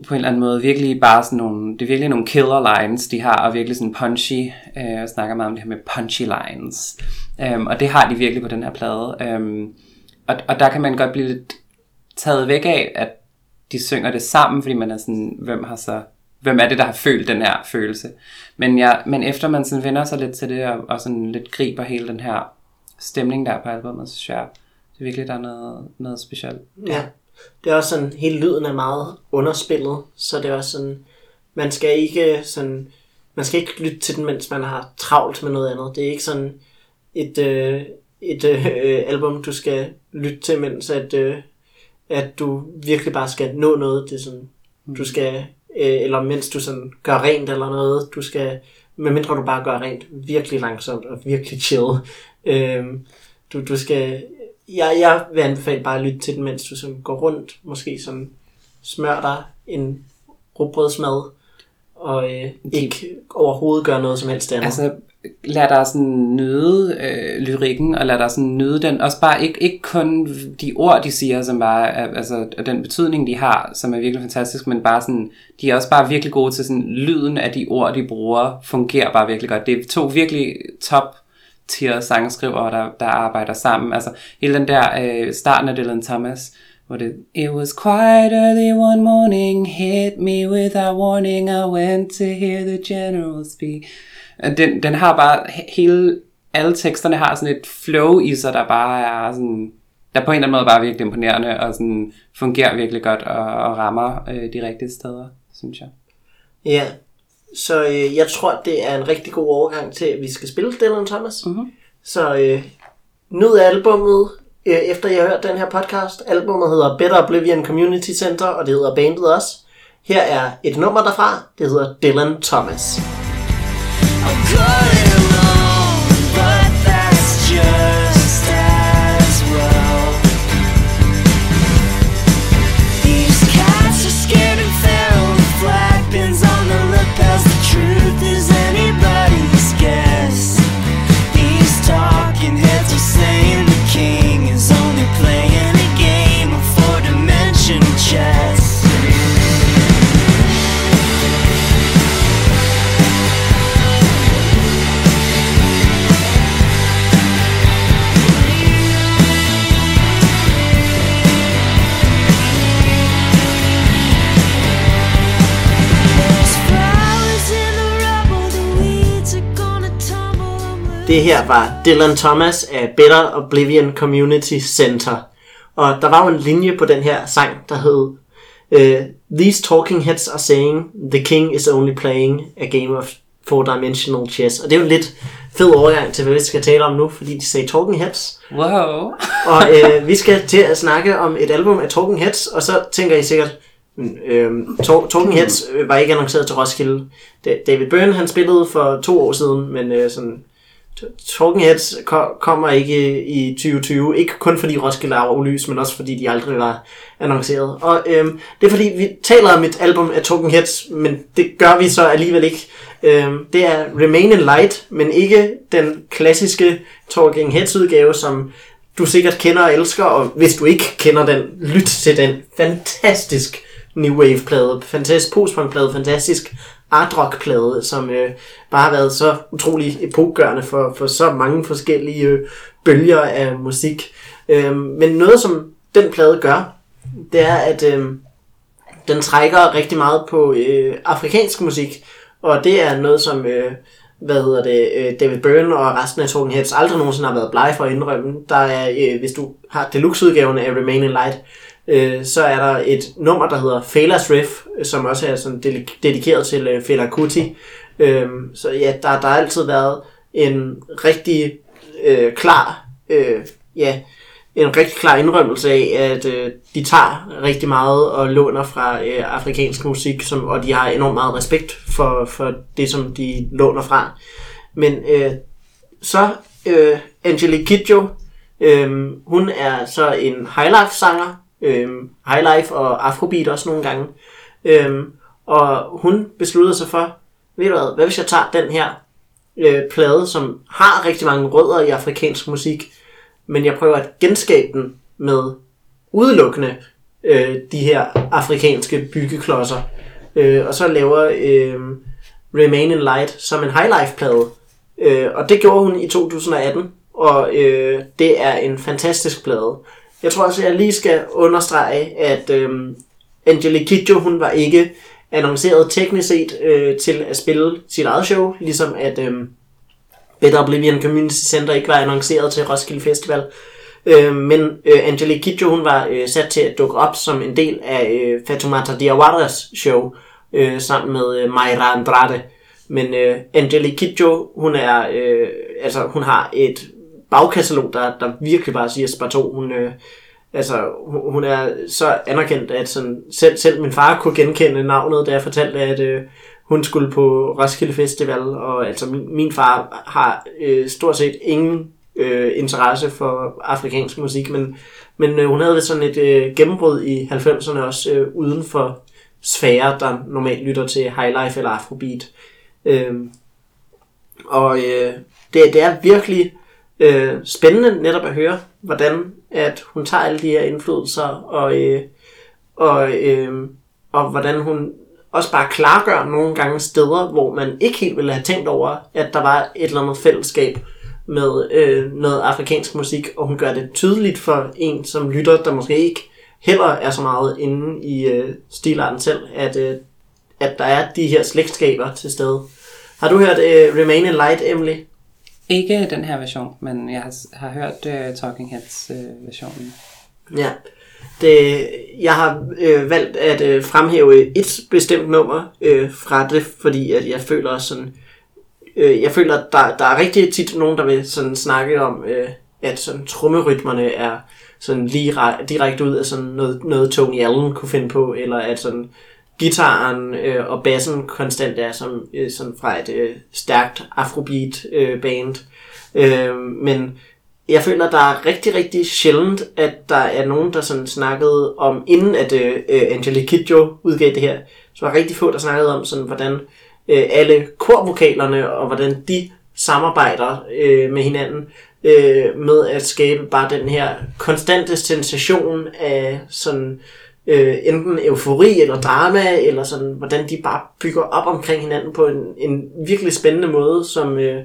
på en eller anden måde virkelig bare sådan nogle, det er virkelig nogle killer lines, de har, og virkelig sådan punchy, øh, jeg snakker meget om det her med punchy lines, um, og det har de virkelig på den her plade, um, og, og der kan man godt blive lidt taget væk af, at de synger det sammen, fordi man er sådan, hvem har så, hvem er det, der har følt den her følelse. Men, ja, men efter man sådan vender sig lidt til det, og, og sådan lidt griber hele den her stemning der på albumet, så synes jeg, det er virkelig, der er noget, noget specielt. ja. Det er også sådan, hele lyden er meget underspillet, så det er også sådan, man skal ikke sådan, man skal ikke lytte til den, mens man har travlt med noget andet. Det er ikke sådan et, øh, et øh, album, du skal lytte til, mens at, øh, at du virkelig bare skal nå noget. Det er sådan, du skal, øh, eller mens du sådan gør rent eller noget, du skal, medmindre du bare gør rent virkelig langsomt og virkelig chill. Øh, du, du skal, jeg, jeg vil anbefale bare at lytte til den, mens du sådan går rundt, måske sådan smør dig en rugbrødsmad, og øh, ikke overhovedet gøre noget som helst andet. Altså, lad dig sådan nyde øh, lyrikken, og lad dig sådan nyde den. Også bare ikke, ikke kun de ord, de siger, som bare er, altså, og den betydning, de har, som er virkelig fantastisk, men bare sådan, de er også bare virkelig gode til sådan, lyden af de ord, de bruger, fungerer bare virkelig godt. Det er to virkelig top tier sangskrivere, der, der arbejder sammen. Altså, hele den der øh, starten af Dylan Thomas, hvor det, It was quite early one morning, hit me without warning, I went to hear the general speak. Den, den har bare he- hele, alle teksterne har sådan et flow i sig, der bare er sådan, der på en eller anden måde bare er virkelig imponerende, og sådan fungerer virkelig godt, og, og rammer øh, de rigtige steder, synes jeg. Ja, så øh, jeg tror, det er en rigtig god overgang til, at vi skal spille Dylan Thomas. Mhm. Så øh, nyd albummet, øh, efter jeg har hørt den her podcast. Albumet hedder Better Oblivion Community Center, og det hedder bandet også. Her er et nummer derfra, det hedder Dylan Thomas. I'm going Det her var Dylan Thomas af Better Oblivion Community Center. Og der var jo en linje på den her sang, der hed øh, These talking heads are saying the king is only playing a game of four-dimensional chess. Og det er jo en lidt fed overgang til, hvad vi skal tale om nu, fordi de sagde talking heads. Wow! Og øh, vi skal til at snakke om et album af Talking Heads, og så tænker I sikkert, Tor- Talking Heads øh, var ikke annonceret til Roskilde. Da- David Byrne han spillede for to år siden, men øh, sådan, Talking Heads ko- kommer ikke i 2020. Ikke kun fordi Roskilde er aflyst, men også fordi de aldrig var annonceret. Og øhm, det er fordi, vi taler om et album af Talking Heads, men det gør vi så alligevel ikke. Øhm, det er Remain in Light, men ikke den klassiske Talking Heads udgave, som du sikkert kender og elsker, og hvis du ikke kender den, lyt til den. Fantastisk New Wave plade, fantastisk postpunk plade, fantastisk Ardrock-plade, som øh, bare har været så utrolig epokgørende for, for så mange forskellige øh, bølger af musik. Øh, men noget som den plade gør, det er at øh, den trækker rigtig meget på øh, afrikansk musik, og det er noget som øh, hvad hedder det, øh, David Byrne og resten af Talking Heads aldrig nogensinde har været blege for at indrømme. Der er, øh, hvis du har deluxe-udgaven af Remain in Light, øh, så er der et nummer, der hedder Fela's Riff, øh, som også er sådan dedikeret til øh, Fela Kuti. Øh, så ja, der, der har altid været en rigtig øh, klar, øh, ja, en rigtig klar indrømmelse af, at øh, de tager rigtig meget og låner fra øh, afrikansk musik, som, og de har enormt meget respekt for, for det, som de låner fra. Men øh, så øh, Angelique Kidjo, øh, hun er så en highlife-sanger, øh, highlife og afrobeat også nogle gange. Øh, og hun besluttede sig for, ved du hvad, hvad hvis jeg tager den her øh, plade, som har rigtig mange rødder i afrikansk musik, men jeg prøver at genskabe den med udelukkende øh, de her afrikanske byggeklodser. Øh, og så laver øh, Remain in Light som en highlife-plade. Øh, og det gjorde hun i 2018, og øh, det er en fantastisk plade. Jeg tror også, at jeg lige skal understrege, at øhm, Angelique Kidjo, hun var ikke annonceret teknisk set øh, til at spille sit eget show, ligesom at øhm, Better Oblivion Community Center ikke var annonceret til Roskilde Festival. Øh, men øh, Angelique Kidjo, hun var øh, sat til at dukke op som en del af øh, Fatoumata Diawaras show, øh, sammen med øh, Mayra Andrade. Men øh, Angelique Kidjo, hun er, øh, altså hun har et bagkatalog, der, der virkelig bare siger Sparto. Hun, øh, altså, hun, hun er så anerkendt, at sådan, selv, selv min far kunne genkende navnet, da jeg fortalte, at øh, hun skulle på Roskilde Festival, og altså min, min far har øh, stort set ingen øh, interesse for afrikansk musik, men, men øh, hun havde sådan et øh, gennembrud i 90'erne også øh, uden for sfære, der normalt lytter til highlife eller afrobeat. Øh, og øh, det, det er virkelig øh, spændende netop at høre, hvordan at hun tager alle de her indflydelser, og, øh, og, øh, og hvordan hun også bare klargør nogle gange steder, hvor man ikke helt ville have tænkt over, at der var et eller andet fællesskab med øh, noget afrikansk musik, og hun gør det tydeligt for en som lytter, der måske ikke heller er så meget inde i øh, stilarten selv, at, øh, at der er de her slægtskaber til stede. Har du hørt øh, Remain in Light, Emily? Ikke den her version, men jeg har, har hørt uh, Talking Heads uh, versionen. Ja. Det, jeg har øh, valgt at øh, fremhæve et bestemt nummer øh, fra det, fordi at jeg føler også sådan, øh, jeg føler, at der, der er rigtig tit nogen, der vil sådan snakke om, øh, at sådan trommerytmerne er sådan lige re- direkte ud af sådan noget, noget Tony Allen kunne finde på, eller at sådan gitaren øh, og bassen konstant er som, øh, sådan fra et øh, stærkt afrobeat øh, band. Øh, men jeg føler, der er rigtig, rigtig sjældent, at der er nogen, der sådan snakkede om, inden at øh, øh, Angelique Kidjo udgav det her, så var der rigtig få, der snakkede om, sådan, hvordan øh, alle korvokalerne, og hvordan de samarbejder øh, med hinanden, øh, med at skabe bare den her konstante sensation af sådan, øh, enten eufori eller drama, eller sådan, hvordan de bare bygger op omkring hinanden på en, en virkelig spændende måde, som øh,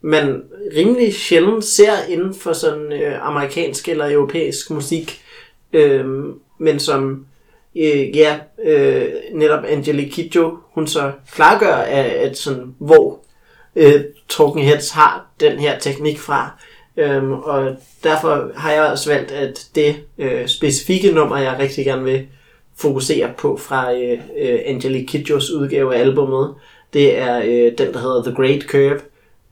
man rimelig sjældent ser inden for sådan øh, amerikansk eller europæisk musik, øh, men som øh, ja, øh, netop Angelique Kidjo, hun så klargør, at, at sådan, hvor øh, Talking Heads har den her teknik fra. Øhm, og derfor har jeg også valgt, at det øh, specifikke nummer, jeg rigtig gerne vil fokusere på fra øh, øh, Angelique Kidjos udgave af albummet, det er øh, den, der hedder The Great Curve,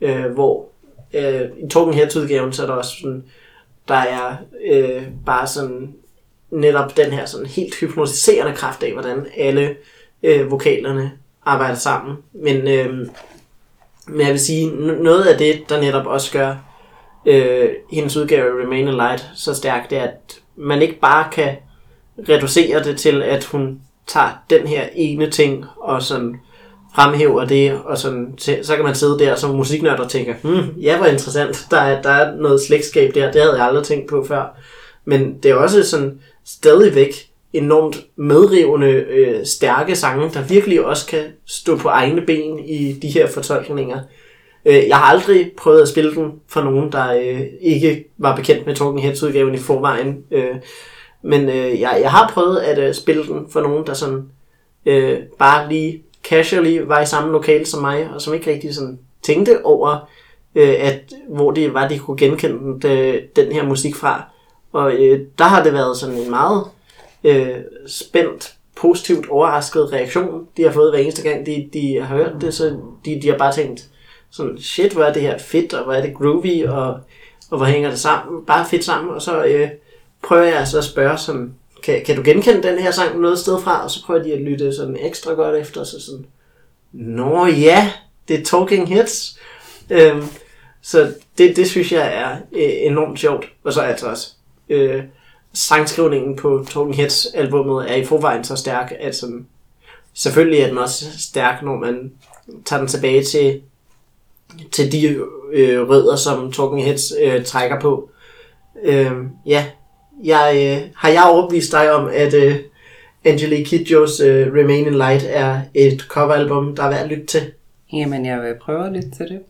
øh, hvor øh, i Talking Heads udgaven, så er der også sådan, der er øh, bare sådan netop den her sådan helt hypnotiserende kraft af, hvordan alle øh, vokalerne arbejder sammen. Men, øh, men jeg vil sige, noget af det, der netop også gør øh, hendes udgave af Remain in Light så stærk, det er, at man ikke bare kan reducere det til, at hun tager den her ene ting og sådan fremhæver det, og sådan, så så kan man sidde der som musiknørd og tænke, hmm, ja, hvor interessant, der er, der er noget slægtskab der, det havde jeg aldrig tænkt på før. Men det er også sådan stadigvæk enormt medrivende, øh, stærke sange, der virkelig også kan stå på egne ben i de her fortolkninger. Øh, jeg har aldrig prøvet at spille den for nogen, der øh, ikke var bekendt med Talking Heads udgaven i forvejen. Øh, men øh, jeg, jeg har prøvet at øh, spille den for nogen, der sådan øh, bare lige casually var i samme lokale som mig, og som ikke rigtig sådan tænkte over, øh, at hvor det var, de kunne genkende den, øh, den her musik fra. Og øh, der har det været sådan en meget øh, spændt, positivt overrasket reaktion, de har fået hver eneste gang, de, de har hørt det, så de, de har bare tænkt, sådan, shit, hvor er det her fedt, og hvor er det groovy, og, og hvor hænger det sammen, bare fedt sammen, og så øh, prøver jeg så at spørge, sådan, kan, kan du genkende den her sang noget sted fra, og så prøver de at lytte sådan ekstra godt efter, så sådan, nå ja, det er Talking Heads, øhm, så det, det synes jeg er øh, enormt sjovt, og så altså også, øh, sangskrivningen på Talking Heads albummet er i forvejen så stærk, at sådan, selvfølgelig er den også stærk, når man tager den tilbage til til de øh, rødder, som Talking Heads øh, trækker på. Øh, ja, jeg, øh, har jeg overbevist dig om, at øh, Angelique Kidjos øh, Remain in Light er et coveralbum, der er værd at lytte til? Jamen, jeg vil prøve at lytte til det.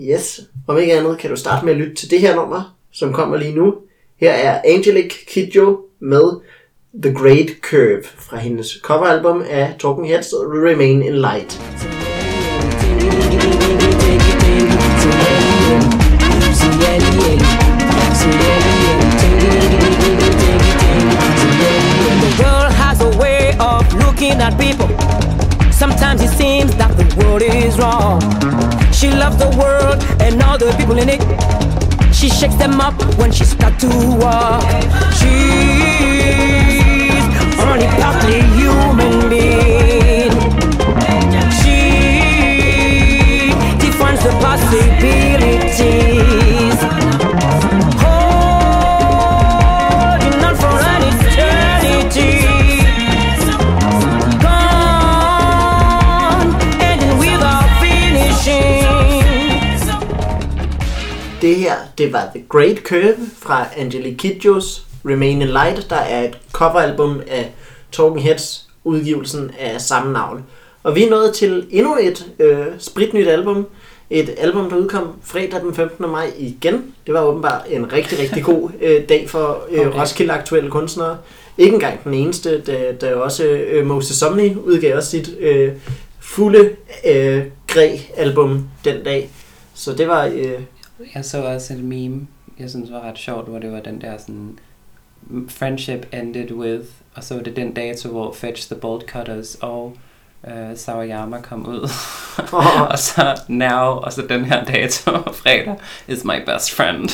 Yes. Om ikke andet kan du starte med at lytte til det her nummer, som kommer lige nu. Her er Angelique Kidjo med The Great Curve fra hendes coveralbum af Talking Heads Remain in Light. The world has a way of looking at people. Sometimes it seems that the world is wrong. She loves the world and all the people in it. She shakes them up when she's got to walk. She's det var The Great Curve fra Angelique Kidjos Remain in Light, der er et coveralbum af Talking Heads, udgivelsen af samme navn. Og vi er nået til endnu et øh, spritnyt album. Et album, der udkom fredag den 15. maj igen. Det var åbenbart en rigtig, rigtig god øh, dag for øh, Okay. Roskilde aktuelle kunstnere. Ikke engang den eneste, da, da også øh, Moses Somni udgav også sit øh, fulde øh, græ-album den dag. Så det var... Øh, Jeg så også et meme, jeg synes var ret sjovt, hvor det var den der sådan, friendship ended with, og så var det den dato, hvor Fetch the Bolt Cutters og uh, Sawayama kom ud. og så now, og så den her dato, fredag, is my best friend.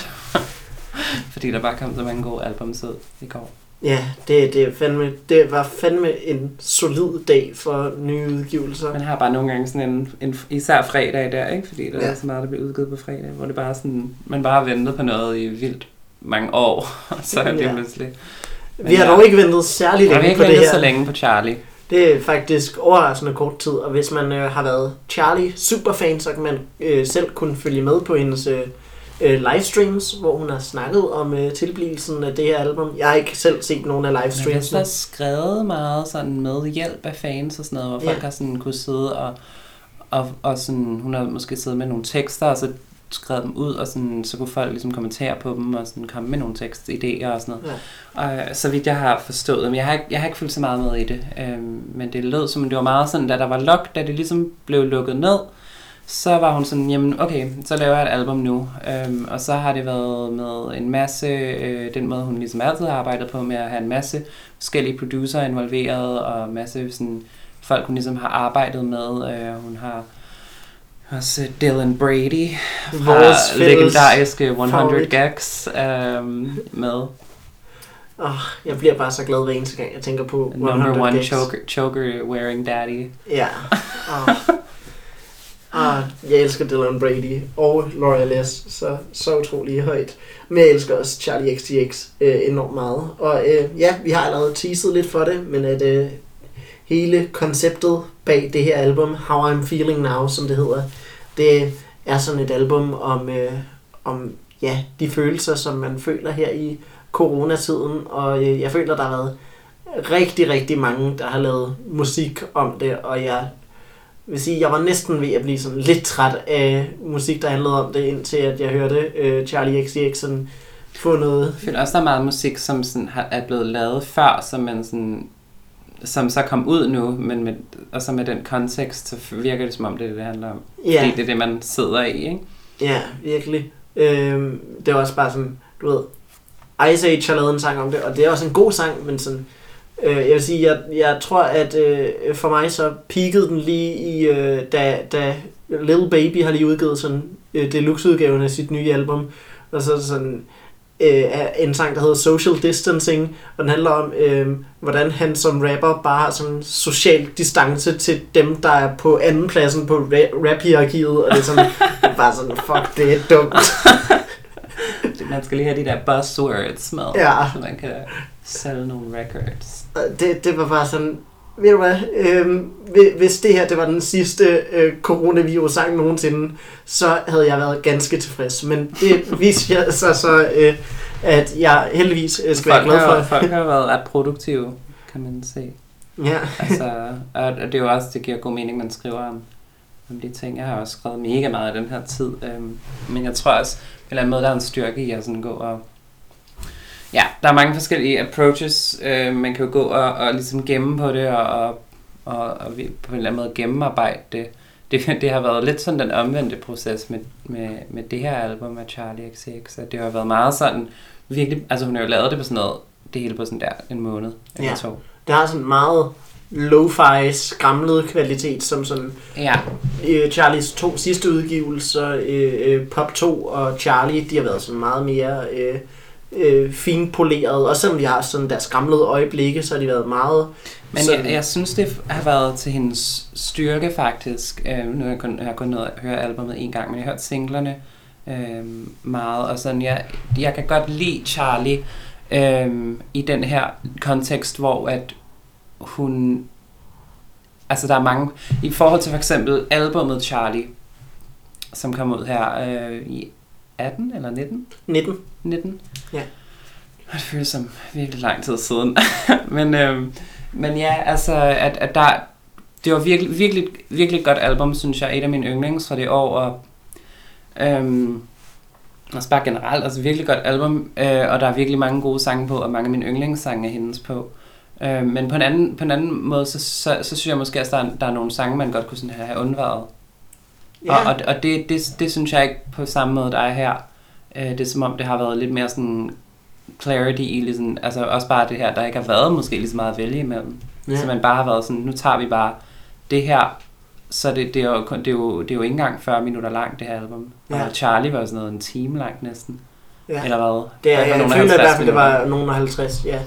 Fordi der bare kom så mange gode albums ud i går. Ja, det, det, er fandme, det var fandme en solid dag for nye udgivelser. Man har bare nogle gange sådan en, en især fredag der, ikke? Fordi der ja. Ja. er så meget, der bliver udgivet på fredag, hvor det bare sådan, man bare har ventet på noget i vildt mange år, og så er det Ja. pludselig. Vi har dog ikke ventet særlig har længe ikke på det ventet her. så længe på Charlie. Det er faktisk overraskende kort tid, og hvis man øh, har været Charlie superfan, så kan man øh, selv kunne følge med på hendes øh, øh, livestreams, hvor hun har snakket om øh, tilblivelsen af det her album. Jeg har ikke selv set nogen af Men livestreams. der er skrevet meget sådan med hjælp af fans og sådan noget, hvor folk Ja. har sådan kunne sidde og, og, og sådan, hun har måske siddet med nogle tekster, og så skrevet dem ud, og sådan, så kunne folk ligesom kommentere på dem, og sådan komme med nogle tekstidéer og sådan noget. Og øh, så vidt jeg har forstået dem, jeg har, ikke- jeg har ikke fulgt så meget med i det, øhm, men det lød som, det var meget sådan, da der var luk, da det ligesom blev lukket ned, så var hun sådan, jamen okay, så laver jeg et album nu. Øhm, og så har det været med en masse, øh, den måde hun ligesom altid har arbejdet på, med at have en masse forskellige producer involveret, og en masse sådan, folk hun ligesom har arbejdet med. Øh, hun har også Dylan Brady fra Vores legendariske 100 favorit. Gags øh, med. Oh, jeg bliver bare så glad hver eneste gang, jeg tænker på Number 100 one Gags. choker, choker wearing daddy. Ja. Oh. Ah, jeg elsker Dylan Brady og Laura Les så, så utrolig højt. Men jeg elsker også Charlie XTX øh, enormt meget. Og øh, ja, vi har allerede teaset lidt for det, men at øh, hele konceptet bag det her album, How I'm Feeling Now, som det hedder, det er sådan et album om, øh, om ja, de følelser, som man føler her i coronatiden. Og øh, jeg føler, der har været rigtig, rigtig mange, der har lavet musik om det, og jeg vil sige, jeg var næsten ved at blive sådan lidt træt af musik, der handlede om det, indtil at jeg hørte øh, Charlie XCX sådan få noget. Jeg føler også, der er meget musik, som sådan har, er blevet lavet før, som man sådan som så kom ud nu, men med, og så med den kontekst, så virker det som om, det er det, det handler om. Ja, Fordi det er det, man sidder i, ikke? ja, virkelig. Øh, det var også bare sådan, du ved, Ice Age har lavet en sang om det, og det er også en god sang, men sådan, øh, jeg vil sige, jeg, jeg tror, at øh, for mig så peakede den lige i, øh, da, da Little Baby har lige udgivet sådan øh, deluxe-udgaven af sit nye album, og så sådan øh, en sang, der hedder Social Distancing, og den handler om, øh, hvordan han som rapper bare har sådan social distance til dem, der er på anden pladsen på ra- rap-hierarkiet, og det er sådan, det er bare sådan, fuck, det er dumt. Man skal lige have de der buzzwords med, Ja. så man kan sælge nogle records. Det, det var bare sådan, ved du hvad, øh, hvis det her det var den sidste øh, coronavirus-sang nogensinde, så havde jeg været ganske tilfreds. Men det viste jeg så, så øh, at jeg heldigvis øh, skal være Folk glad har, for. folk har været ret produktive, kan man se. Ja, Altså, og det er jo også, det giver god mening, man skriver om, om de ting. Jeg har også skrevet mega meget i den her tid. Øhm, men jeg tror også, på en eller anden måde, der er en styrke i at sådan gå og... Ja, der er mange forskellige approaches. Øh, man kan jo gå og, og ligesom gemme på det, og, og, og, og på en eller anden måde gennemarbejde det. det. Det har været lidt sådan den omvendte proces med, med, med det her album af Charlie XCX. At det har været meget sådan, virkelig, altså hun har jo lavet det på sådan noget, det hele på sådan der en måned eller Ja. to. det har sådan meget lo-fi skramlet kvalitet, som sådan Ja, øh, Charlies to sidste udgivelser, øh, øh, Pop 2 og Charlie, de har været sådan meget mere øh, øh, finpoleret. Og selvom de har sådan deres skramlede øjeblikke, så har de været meget... Men sådan, jeg, jeg synes, det har været til hendes styrke faktisk. Øh, nu har jeg kun, jeg har kun nået at høre albumet en gang, men jeg har hørt singlerne øh, meget. Og sådan, jeg, jeg kan godt lide Charlie øh, i den her kontekst, hvor at hun... Altså der er mange... I forhold til for eksempel albumet Charlie, som kom ud her øh, i 18 eller 19? 19. 19? Ja. Og Det føles som virkelig lang tid siden. men, øhm, men ja, altså, at, at der, det var virkelig, virkelig, virkelig godt album, synes jeg. Et af mine yndlings fra det år. Og, øhm, også bare generelt, altså virkelig godt album. Øh, og der er virkelig mange gode sange på, og mange af mine yndlingssange er hendes på. Øh, men på en anden, på en anden måde, så, så, så synes jeg måske, at der er, der er nogle sange, man godt kunne sådan have undværet. Ja. Og, og, og det, det, det synes jeg ikke på samme måde, der er her. Øh, det er som om, det har været lidt mere sådan clarity i, ligesom, altså også bare det her, der ikke har været måske lige så meget at vælge imellem. Ja. Ja. Så man bare har været sådan, nu tager vi bare det her, så det, det, er, jo, det, er, jo, det er jo ikke engang 40 minutter langt, det her album. Ja. Ja. Og Charlie var sådan noget en time langt næsten. Ja. Ja. Eller hvad? Det er, var jeg nogle føler i 50 hvert fald, det var nogen af 50, ja.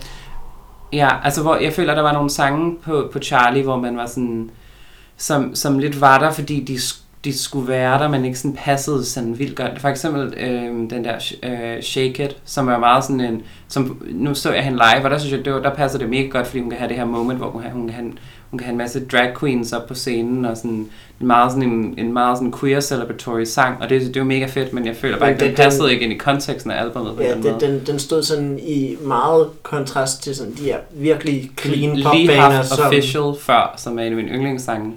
Ja, altså hvor jeg føler, der var nogle sange på, på Charlie, hvor man var sådan, som, som lidt var der, fordi de, sk- de skulle være der, men ikke sådan passede sådan vildt godt. For eksempel øh, den der øh, Shake It, som er meget sådan en, som, nu så jeg hende live, og der synes jeg, det var, der passer det mega godt, fordi hun kan have det her moment, hvor hun kan, hun kan, have, hun kan have en masse drag queens op på scenen, og sådan, en meget sådan en, en meget sådan queer celebratory sang, og det, det er jo mega fedt, men jeg føler bare ikke, den den- passede ikke ind i konteksten af albumet ja den den, den, den stod sådan i meget kontrast til sådan de her virkelig clean lige popbaner, haft som... Official før, som er en af mine yndlingssange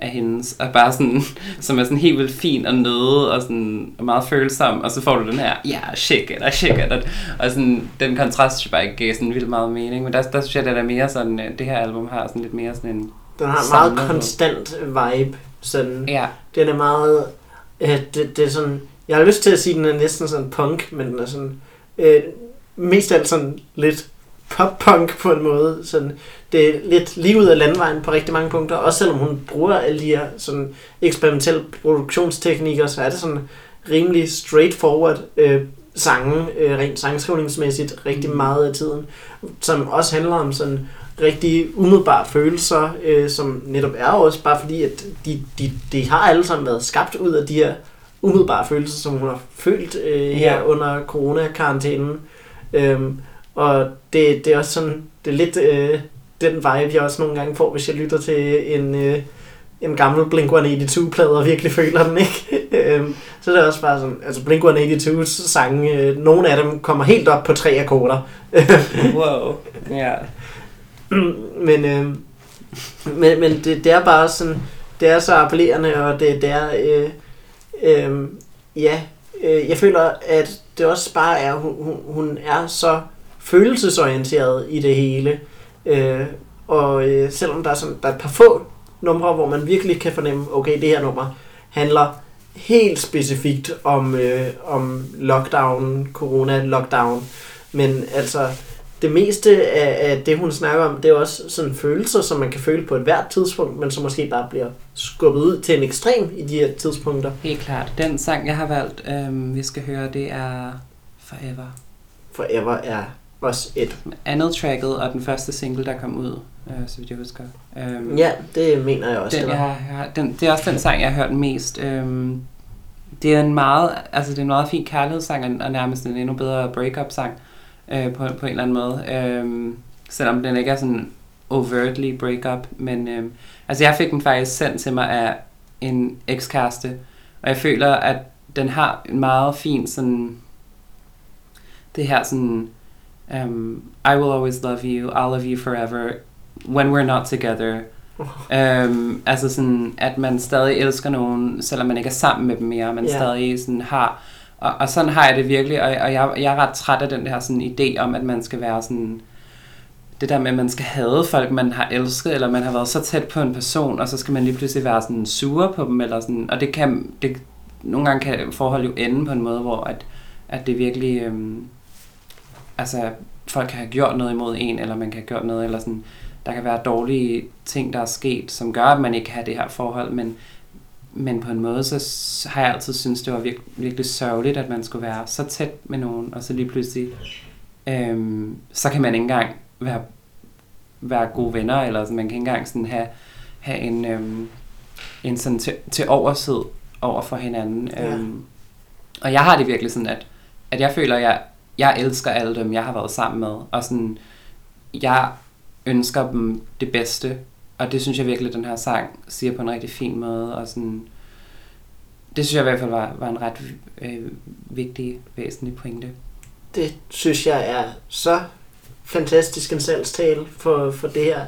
af hendes, og bare sådan, som er sådan helt vildt fin og nøde, og sådan og meget følsom, og så får du den her, ja, yeah, shake it, I shake it, og, sådan, den kontrast synes jeg bare ikke gav sådan vildt meget mening, men der, der synes jeg, det er mere sådan, øh, det her album har sådan lidt mere sådan en, Den har en meget konstant vibe. Sådan, ja, Den er meget... Øh, det, det er sådan... Jeg har lyst til at sige, at den er næsten sådan punk, men den er sådan... Øh, mest af alt sådan lidt pop-punk på en måde. Sådan, det er lidt lige ud af landvejen på rigtig mange punkter. Også selvom hun bruger alle de her sådan eksperimentelle produktionsteknikker, så er det sådan rimelig straightforward øh, sange, øh, rent sangskrivningsmæssigt, rigtig meget af tiden, som også handler om sådan rigtig umiddelbare følelser, øh, som netop er også bare fordi, at de, de, de har alle sammen været skabt ud af de her umiddelbare følelser, som hun har følt øh, her Ja. under corona-karantænen. Øhm, og det, det er også sådan, det er lidt øh, den vibe, jeg også nogle gange får, hvis jeg lytter til en, øh, en gammel Blink-182-plade og virkelig føler den, ikke? øhm, så det er også bare sådan, altså Blink-182's sange, øh, nogle af dem kommer helt op på tre akkorder. Wow. Ja. men øh, men, men det, det er bare sådan, det er så appellerende, og det, det er, øh, øh, ja, øh, jeg føler, at det også bare er, hun, hun er så følelsesorienteret i det hele, øh, og øh, selvom der er, sådan, der er et par få numre, hvor man virkelig kan fornemme, okay, det her nummer handler helt specifikt om, øh, om lockdown, corona-lockdown, men altså, det meste af, af det, hun snakker om, det er også sådan følelser, som man kan føle på et hvert tidspunkt, men som måske bare bliver skubbet ud til en ekstrem i de her tidspunkter. Helt klart. Den sang, jeg har valgt, øhm, vi skal høre, det er Forever. Forever er også et. Andet tracket og den første single, der kom ud, øh, så vidt jeg husker. Øhm, Ja, det mener jeg også. den, det jeg har, jeg har, den, det er også den sang, jeg har hørt mest. Øhm, det er en meget, altså det er en meget fin kærlighedssang, og- og nærmest en endnu bedre break-up-sang øh, på, på en eller anden måde. Øhm, selvom den ikke er sådan overtly break-up, men øhm, altså jeg fik den faktisk sendt til mig af en ekskæreste, og jeg føler, at den har en meget fin sådan, det her sådan, um, I will always love you, I'll love you forever, when we're not together. Um, altså sådan, at man stadig elsker nogen, selvom man ikke er sammen med dem mere, man yeah. stadig sådan har, og, og sådan har jeg det virkelig, og, og jeg, jeg er ret træt af den der sådan idé om, at man skal være sådan, det der med, at man skal hade folk, man har elsket, eller man har været så tæt på en person, og så skal man lige pludselig være sådan sure på dem, eller sådan, og det kan, det, nogle gange kan forhold jo ende på en måde, hvor at, at det virkelig, øhm, altså folk kan have gjort noget imod en, eller man kan have gjort noget, eller sådan, der kan være dårlige ting, der er sket, som gør, at man ikke kan have det her forhold, men, men på en måde, så har jeg altid syntes, det var virkelig, virkelig sørgeligt, at man skulle være så tæt med nogen, og så lige pludselig, øhm, så kan man ikke engang være, være gode venner, eller sådan, man kan ikke engang sådan have, have en, øhm, en sådan til, til oversid over for hinanden. Ja. Øhm, og jeg har det virkelig sådan, at, at jeg føler, at jeg, jeg elsker alle dem, jeg har været sammen med, og sådan, jeg ønsker dem det bedste, og det synes jeg virkelig, den her sang siger på en rigtig fin måde, og sådan, det synes jeg i hvert fald var, var en ret øh, vigtig, væsentlig pointe. Det synes jeg er så fantastisk en salgstale for, for det her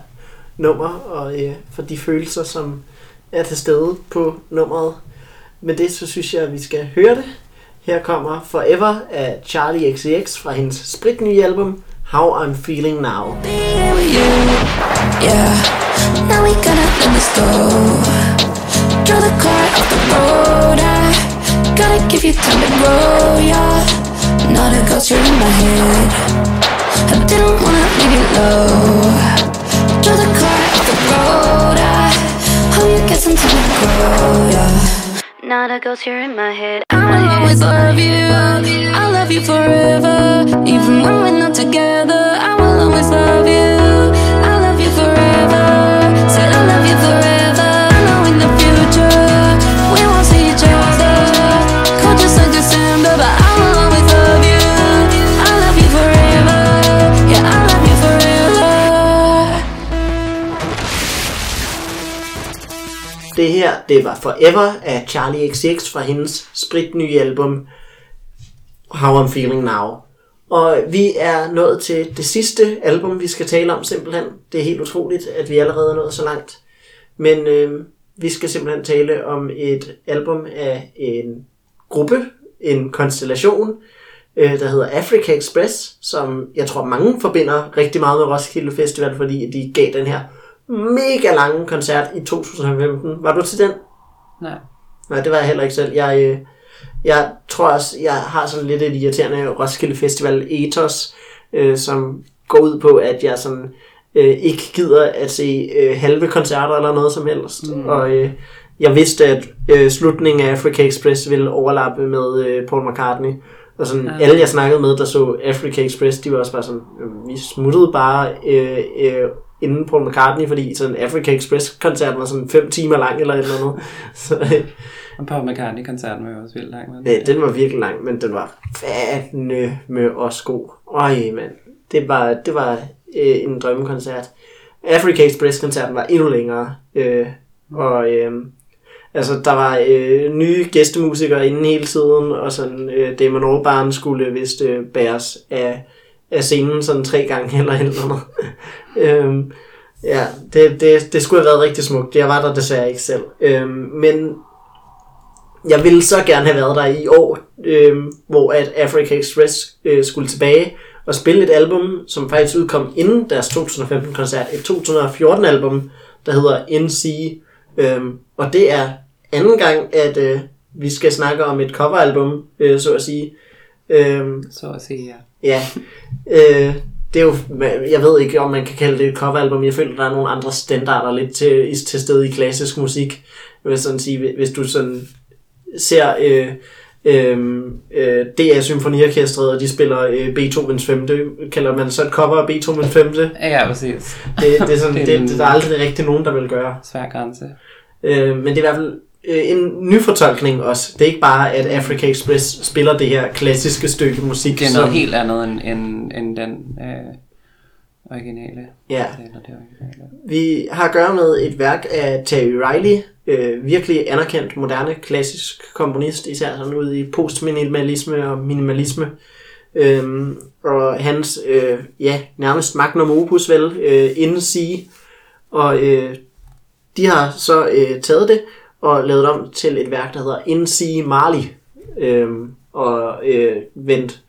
nummer, og øh, for de følelser, som er til stede på nummeret. Med det, så synes jeg, at vi skal høre det. Her kommer Forever af Charlie XCX fra hendes spritnye album How I'm Feeling Now. gotta give you time to grow. Yeah, not a ghost, you're in my head. I didn't wanna leave you low. Draw the car off the road. I hope you get some time to grow. Yeah. Not a ghost, you're in my head. I will always love you. I'll love you forever. Even when we're not together, I will always love you. I love you forever. Said I love you forever. Det her, det var Forever af Charlie XX fra hendes spritnye album How I'm Feeling Now. Og vi er nået til det sidste album, vi skal tale om simpelthen. Det er helt utroligt, at vi allerede er nået så langt. Men øh, vi skal simpelthen tale om et album af en gruppe, en konstellation, øh, der hedder Africa Express, som jeg tror mange forbinder rigtig meget med Roskilde Festival, fordi de gav den her mega lange koncert i 2015. Var du til den? Nej. Nej, det var jeg heller ikke selv. Jeg, øh, jeg tror også, jeg har sådan lidt et irriterende Roskilde Festival ethos, øh, som går ud på, at jeg sådan øh, ikke gider at se øh, halve koncerter eller noget som helst. Mm. Og øh, jeg vidste, at øh, slutningen af Africa Express ville overlappe med øh, Paul McCartney. Og sådan, Ja. alle jeg snakkede med, der så Africa Express, de var også bare sådan, "Øh, vi smuttede bare øh, øh, inden Paul McCartney, fordi sådan Africa Express-koncerten var sådan 5 timer lang eller et eller andet. Så øh, Og Paul McCartney-koncerten var jo også vildt lang. øh, ikke? den var virkelig lang, men den var fandme med også god. Øj, mand. Det var, det var øh, en drømmekoncert. Africa Express-koncerten var endnu længere. Øh, og øh, altså, der var øh, nye gæstemusikere inden hele tiden, og sådan, øh, Damon Albarn skulle vist øh, bæres af, af scenen sådan tre gange eller et eller andet. øhm, ja, det, det, det skulle have været rigtig smukt. Jeg var der desværre ikke selv. Øhm, men jeg ville så gerne have været der i år, øhm, hvor at Africa Express øh, skulle tilbage og spille et album, som faktisk udkom inden deres 2015-koncert. Et 2014-album, der hedder NC. Øhm, og det er anden gang, at øh, vi skal snakke om et coveralbum, øh, så at sige. Øhm, Så at sige, ja. Ja, øh, det er jo, jeg ved ikke, om man kan kalde det et coveralbum. Jeg føler, der er nogle andre standarder lidt til, til stede i klassisk musik. Jeg vil sådan sige, hvis du sådan ser øh, øh, øh, DR Symfoniorkestret, og de spiller øh, Beethovens 5. Kalder man så et cover af Beethovens 5. Det, Ja, præcis. det, er sådan, Det det, er det, der er aldrig rigtig nogen, der vil gøre. Svær grænse. Øh, men det er i hvert fald øh, en nyfortolkning også. Det er ikke bare, at Africa Express spiller det her klassiske stykke musik. Det er noget som- helt andet end, end, end den øh, originale. Ja. Eller det originale. Vi har at gøre med et værk af Terry Riley, øh, virkelig anerkendt moderne klassisk komponist, især sådan ude i postminimalisme og minimalisme. Øhm, og hans, øh, ja, nærmest magnum opus vel, øh, NC, og øh, de har så øh, taget det og lavet om til et værk, der hedder NC Marley, øhm, og øh, vendt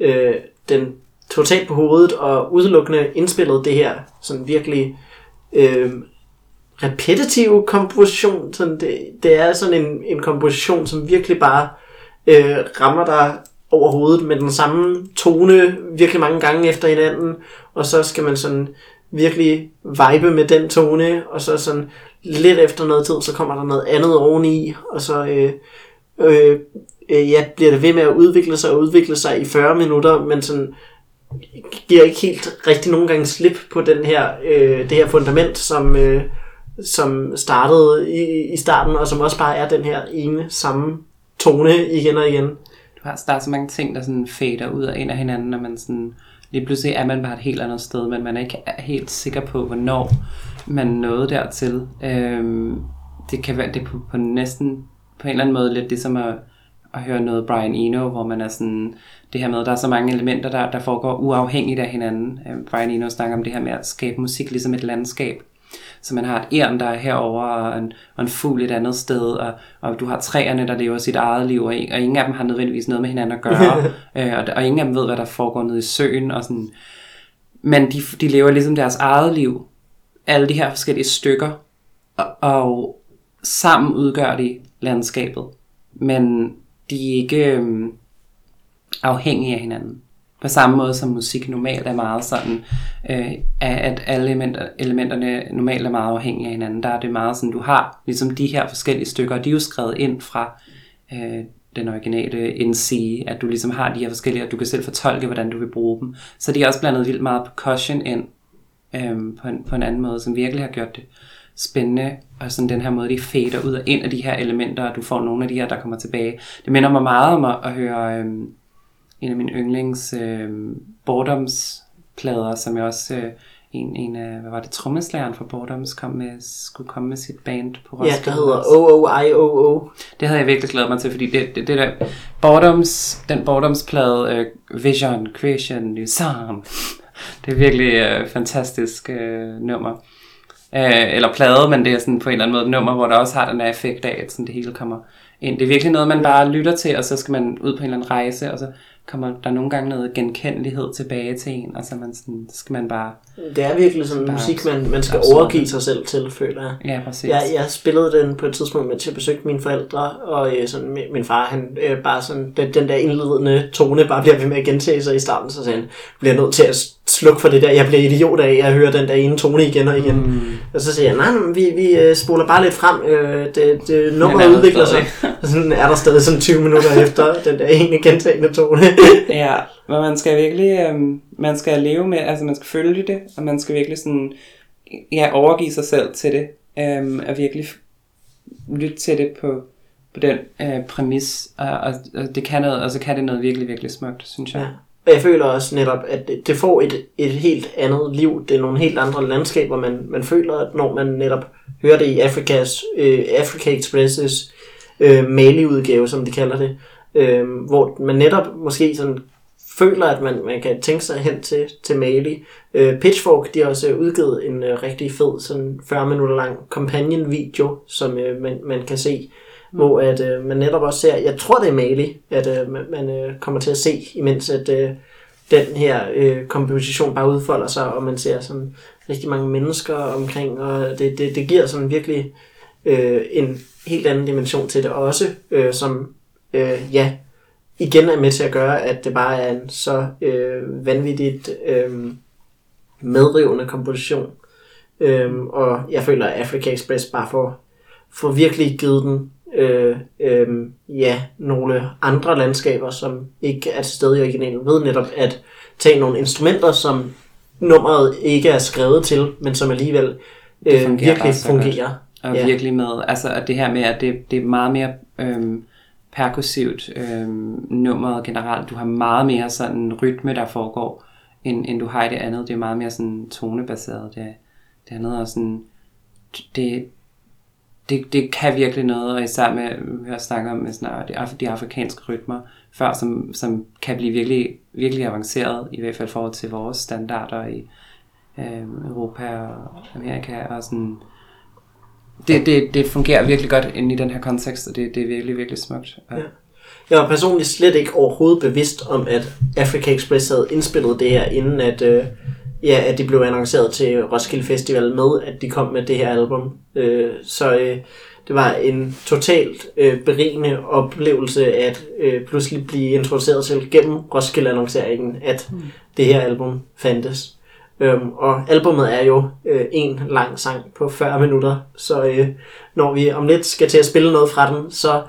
øh, den totalt på hovedet og udelukkende indspillet det her sådan virkelig øh, repetitive komposition. Sådan det, det er sådan en, en komposition, som virkelig bare øh, rammer dig over hovedet med den samme tone virkelig mange gange efter hinanden, og så skal man sådan virkelig vibe med den tone, og så sådan lidt efter noget tid, så kommer der noget andet oveni, og så øh, øh, øh, ja, bliver det ved med at udvikle sig og udvikle sig i 40 minutter, men sådan giver ikke helt rigtig nogen gange slip på den her, øh, det her fundament, som, øh, som startede i, i starten, og som også bare er den her ene samme tone igen og igen. Du har, der er så mange ting, der sådan fader ud af en af hinanden, når man sådan, lige pludselig er man bare et helt andet sted, men man er ikke helt sikker på, hvornår man nåede dertil. Øhm, det kan være, det på, på næsten på en eller anden måde lidt ligesom at, at høre noget Brian Eno, hvor man er sådan, det her med, at der er så mange elementer, der, der foregår uafhængigt af hinanden. Øhm, Brian Eno snakker om det her med at skabe musik ligesom et landskab. Så man har et æren, der er herover og en, og en fugl et andet sted, og, og du har træerne, der lever sit eget liv, og, og ingen af dem har nødvendigvis noget med hinanden at gøre, øh, og, og ingen af dem ved, hvad der foregår nede i søen, og sådan. Men de, de lever ligesom deres eget liv, alle de her forskellige stykker, og, og sammen udgør de landskabet. Men de er ikke øhm, afhængige af hinanden. På samme måde som musik normalt er meget sådan, øh, at alle elementer, elementerne normalt er meget afhængige af hinanden. Der er det meget sådan, du har ligesom de her forskellige stykker, og de er jo skrevet ind fra øh, den originale NC, at du ligesom har de her forskellige, og du kan selv fortolke, hvordan du vil bruge dem. Så de er også blandet vildt meget percussion ind øhm, på, en, på en anden måde, som virkelig har gjort det spændende, og sådan den her måde, de fader ud og ind af de her elementer, og du får nogle af de her, der kommer tilbage. Det minder mig meget om at, at høre øhm, en af mine yndlings øhm, Boredoms-plader, som jeg også øh, en, en af, hvad var det, trommeslæren fra Boredoms kom med, skulle komme med sit band på Ja, Roskilde. der hedder. OOIOO. Det havde jeg virkelig glædet mig til, fordi det, det, det der Boredoms, den Boredoms-plade, uh, Vision, Creation, New Sound, det er virkelig uh, fantastisk uh, nummer. Uh, eller plade, men det er sådan på en eller anden måde et nummer, hvor der også har den der effekt af, at sådan det hele kommer ind. Det er virkelig noget, man bare lytter til, og så skal man ud på en eller anden rejse, og så kommer der nogle gange noget genkendelighed tilbage til en, og så, man sådan, så skal man bare, Det er virkelig sådan Bare musik, man, man skal absorbe. overgive sig selv til, føler jeg. ja præcis. Jeg, jeg spillede den på et tidspunkt, mens jeg besøgte mine forældre, og øh, sådan, min, min far, han øh, bare sådan, den, den der indledende tone bare bliver ved med at gentage sig i starten, så sagde han, bliver nødt til at slukke for det der, jeg bliver idiot af at høre den der ene tone igen og igen. Mm. Og så siger jeg, nej, vi, vi øh, spoler bare lidt frem, øh, det, det nummer er der udvikler sig. Og sådan er der stadig sådan 20 minutter efter den der ene gentagende tone. Ja, men man skal virkelig, øhm, man skal leve med, altså man skal følge det, og man skal virkelig sådan, ja, overgive sig selv til det, øhm, og virkelig lytte til det på, på den øh, præmis, og, og, og, det kan noget, og så kan det noget virkelig, virkelig smukt, synes jeg. Ja. Og jeg føler også netop, at det- får et, et helt andet liv. Det er nogle helt andre landskaber, man, man føler, at når man netop hører det i Afrikas, øh, Africa Expresses øh, Mali-udgave, som de kalder det. Øh, hvor man netop måske sådan føler, at man, man kan tænke sig hen til, til Mali. Øh, Pitchfork, de har også udgivet en øh, rigtig fed, sådan 40 minutter lang companion-video, som øh, man, man kan se, mm. hvor at, øh, man netop også ser, jeg tror det er Mali, at øh, man, øh, kommer til at se, imens at øh, den her øh, komposition bare udfolder sig, og man ser sådan rigtig mange mennesker omkring, og det, det, det giver sådan virkelig øh, en helt anden dimension til det også, øh, som øh, ja, igen er med til at gøre, at det bare er en så øh, vanvittigt øh, medrivende komposition. Øhm, og jeg føler, at Africa Express bare får, får virkelig givet den øh, øh, ja, nogle andre landskaber, som ikke er til stede i originalen, ved netop at tage nogle instrumenter, som nummeret ikke er skrevet til, men som alligevel øh, fungerer virkelig så godt. fungerer. Og Ja. virkelig med, altså at det her med, at det, det er meget mere øhm, perkussivt øhm, nummeret generelt. Du har meget mere sådan rytme, der foregår, end, end du har i det andet. Det er meget mere sådan tonebaseret. Det, det andet er sådan, det, det, det kan virkelig noget, og især med, vi har snakket om med sådan, de, af- de afrikanske rytmer før, som, som kan blive virkelig, virkelig avanceret, i hvert fald i forhold til vores standarder i øh, Europa og Amerika, og sådan, det, det, det fungerer virkelig godt inde i den her kontekst, og det, det er virkelig, virkelig smukt. Og, Ja. Jeg var personligt slet ikke overhovedet bevidst om, at Africa Express havde indspillet det her, inden at, øh, ja, at det blev annonceret til Roskilde Festival med, at de kom med det her album. Øh, så øh, det var en totalt øh, berigende oplevelse at øh, pludselig blive introduceret til gennem Roskilde-annonceringen, at mm. det her album fandtes. Øhm, og albumet er jo øh, en lang sang på 40 minutter, så øh, når vi om lidt skal til at spille noget fra den, så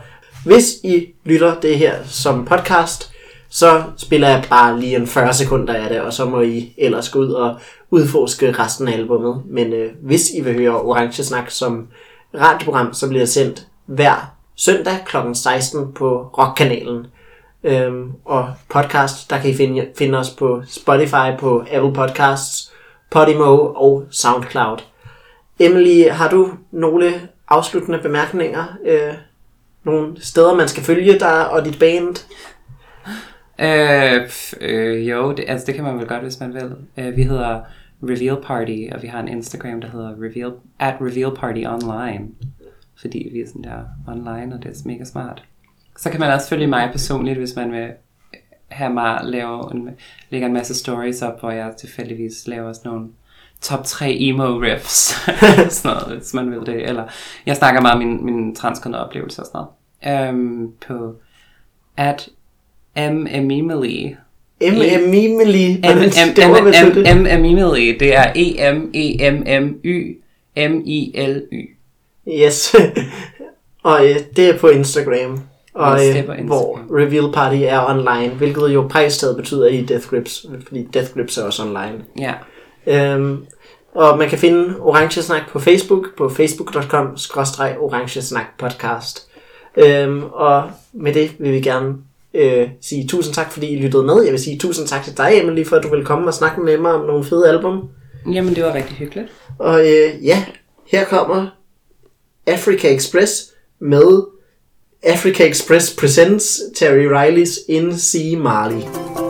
hvis I lytter det her som podcast, så spiller jeg bare lige en 40 sekunder af det, og så må I ellers gå ud og udforske resten af albummet. Men øh, hvis I vil høre Orange Snak som radioprogram, så bliver det sendt hver søndag kl. 16 på Rockkanalen. Øhm, og podcast, der kan I finde, finde os på Spotify, på Apple Podcasts, Podimo og Soundcloud. Emily, har du nogle afsluttende bemærkninger? Øh, nogle steder, man skal følge dig og dit band? Øh, øh, jo, det, altså det kan man vel godt, hvis man vil. Øh, vi hedder Reveal Party, og vi har en Instagram, der hedder Reveal, at Reveal Party Online. Fordi vi er sådan der online, og det er mega smart. Så kan man også følge mig personligt, hvis man vil have mig lave en, lægge en masse stories op, hvor jeg tilfældigvis laver sådan nogle top 3 emo riffs, sådan noget, hvis man vil det. Eller jeg snakker meget om min, min transkønnede oplevelse og sådan noget. Øhm, på at M. Emily. M. Emily. M. M. M. M. Emily. Det er E. M. E. M. M. Y. M. I. L. Y. Yes. og øh, det er på Instagram. Og øh, Instagram. hvor Reveal Party er online, hvilket jo prægstaget betyder i Death Grips, fordi Death Grips er også online. Ja. Øhm, og man kan finde Orange Snak på Facebook, på facebook.com orange snak podcast. Øhm, og med det vil vi gerne øh, sige tusind tak, fordi I lyttede med. Jeg vil sige tusind tak til dig, Emily, for at du vil komme og snakke med mig om nogle fede album. Jamen, det var rigtig hyggeligt. Og øh, ja, her kommer Africa Express med Africa Express Presents Terry Rileys In C. Marley.